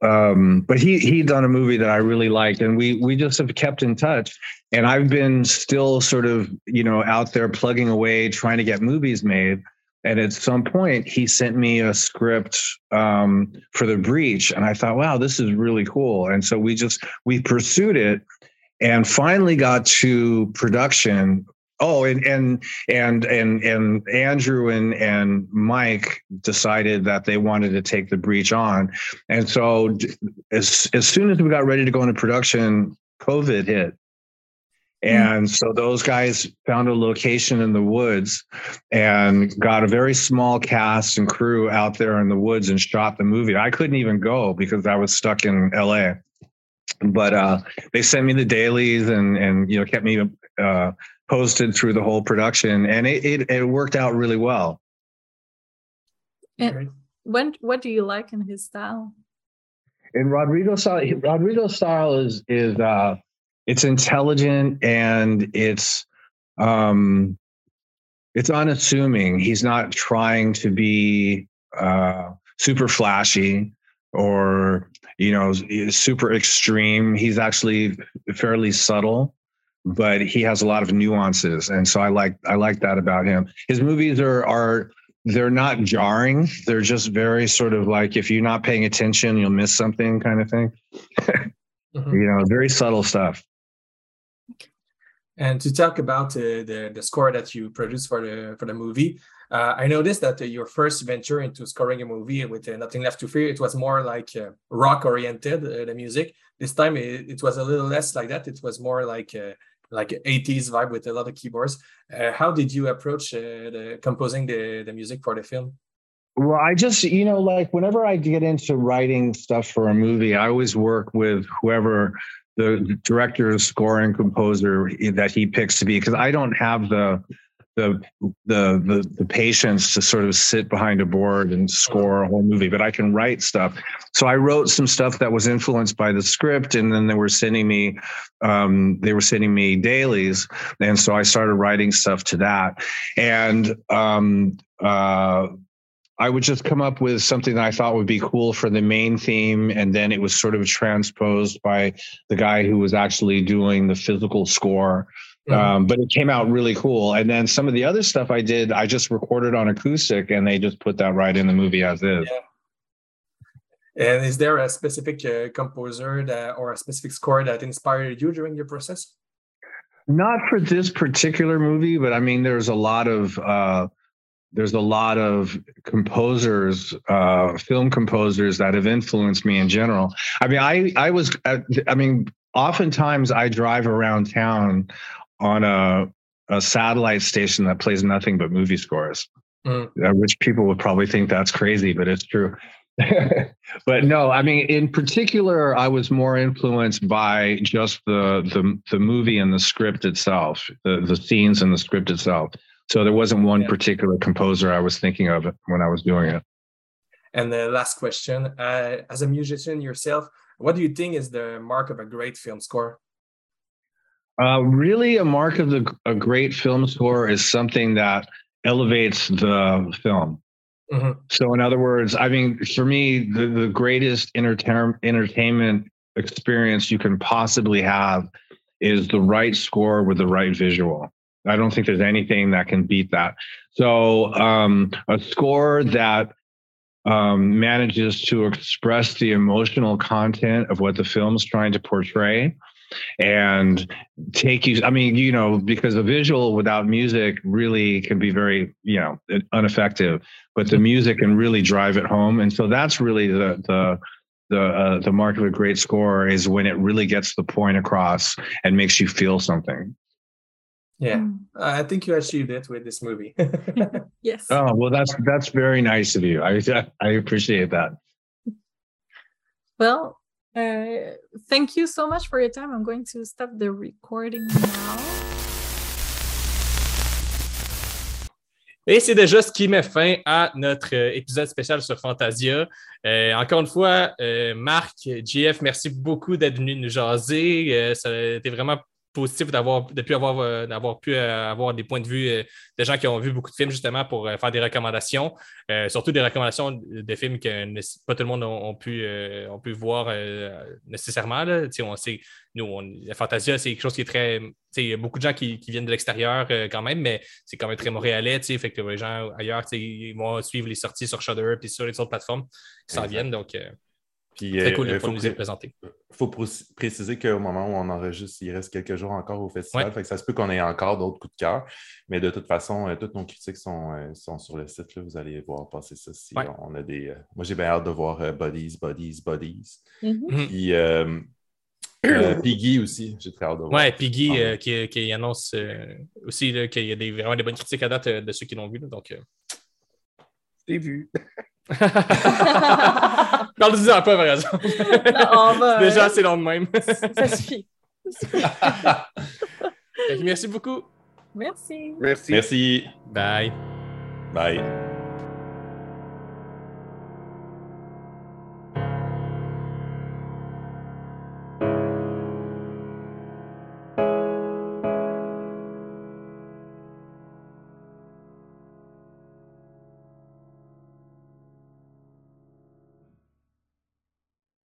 G: Um, but he he'd done a movie that i really liked and we we just have kept in touch. And i've been still sort of you know out there plugging away trying to get movies made. And at some point he sent me a script um, for the breach. And i thought wow this is really cool. And so we just we pursued it and finally got to production oh and and and and and andrew and and mike decided that they wanted to take the breach on and so as as soon as we got ready to go into production covid hit hmm. and so those guys found a location in the woods and got a very small cast and crew out there in the woods and shot the movie. I couldn't even go because I was stuck in LA but uh, they sent me the dailies and and you know kept me uh, posted through the whole production, and it, it, it worked out really well.
F: And when what do you like in his style?
G: In Rodrigo's style, Rodrigo's style is is uh, it's intelligent and it's um, it's unassuming. He's not trying to be uh, super flashy or you know super extreme. He's actually fairly subtle but he has a lot of nuances. And so i like i like that about him. His movies are are they're not jarring. They're just very sort of like if you're not paying attention you'll miss something kind of thing. Mm-hmm. you know very subtle stuff.
B: And to talk about uh, the the score that you produced for the for the movie uh, I noticed that uh, your first venture into scoring a movie with uh, Nothing Left to Fear, it was more like uh, rock oriented, uh, the music. This time it, it, was a little less like that. It was more like uh, like 80s vibe with a lot of keyboards. how did you approach the, composing the, the music for the film?
G: Well, I just, you know, like whenever I get into writing stuff for a movie, I always work with whoever the director, score, and composer that he picks to be, because I don't have the the, the the the patience to sort of sit behind a board and score a whole movie, but I can write stuff. So I wrote some stuff that was influenced by the script, and then they were sending me um, they were sending me dailies, and so I started writing stuff to that, and um, uh, I would just come up with something that I thought would be cool for the main theme, and then it was sort of transposed by the guy who was actually doing the physical score Mm-hmm. Um, but it came out really cool. And then some of the other stuff I did, I just recorded on acoustic and they just put that right in the movie as is. Yeah.
B: And is there a specific uh, composer that, or a specific score that inspired you during your process?
G: Not for this particular movie, but I mean, there's a lot of uh, there's a lot of composers, uh, film composers that have influenced me in general. I mean, I I was I mean, oftentimes I drive around town on a, a satellite station that plays nothing but movie scores, mm. uh, which people would probably think that's crazy, but it's true. but no, I mean, in particular, I was more influenced by just the the the movie and the script itself, the the scenes and the script itself. So there wasn't one yeah. particular composer I was thinking of when I was doing it.
B: And the last question: uh, As a musician yourself,
H: what do you think is the mark of a great film score?
G: Uh, really, a mark of the, a great film score is something that elevates the film. Mm-hmm. So, in other words, I mean, for me, the, the greatest enter- entertainment experience you can possibly have is the right score with the right visual. I don't think there's anything that can beat that. So, um, a score that um, manages to express the emotional content of what the film's trying to portray and take you i mean you know because a visual without music really can be very you know ineffective but the music can really drive it home and so that's really the the the uh, the mark of a great score is when it really gets the point across and makes you feel something
H: yeah, mm. I think you achieved it with this movie.
F: yes.
G: Oh well, that's that's very nice of you. I I appreciate that.
F: Well, uh, thank you so much for your time. I'm going to stop the recording now.
B: Et c'est déjà ce qui met fin à notre euh, épisode spécial sur Fantasia. Euh, encore une fois, euh, Marc, JF, merci beaucoup d'être venu nous jaser. Ça a été vraiment positif d'avoir de pu avoir, euh, d'avoir pu euh, avoir des points de vue euh, de gens qui ont vu beaucoup de films justement pour faire des recommandations, surtout des recommandations de films que pas tout le monde a, pu, ont pu voir nécessairement. Là. On sait, nous, on, la Fantasia, c'est quelque chose qui est très. Il y a beaucoup de gens qui, viennent de l'extérieur quand même, mais c'est quand même très montréalais. Fait que les gens ailleurs ils vont suivre les sorties sur Shudder et sur les autres plateformes qui s'en viennent. Donc,
D: puis, Très cool euh, faut nous présenter. Il faut préciser qu'au moment où on enregistre, il reste quelques jours encore au festival. Fait que ça se peut qu'on ait encore d'autres coups de cœur. Mais de toute façon, euh, toutes nos critiques sont, euh, sont sur le site. Là. Vous allez voir passer ça si on a des. Moi, j'ai bien hâte de voir Buddies, Buddies, Buddies. Mm-hmm. Puis Piggy aussi, j'ai très hâte de voir.
B: Ouais, Piggy qui, qui, annonce aussi qu'il y a des, vraiment des bonnes critiques à date de ceux qui l'ont vu. donc,
E: J'ai vu.
B: Parle-en pas, par exemple. Déjà assez long de même.
C: ça suffit.
B: merci beaucoup.
C: Merci.
E: Merci.
D: Merci.
B: Bye.
D: Bye.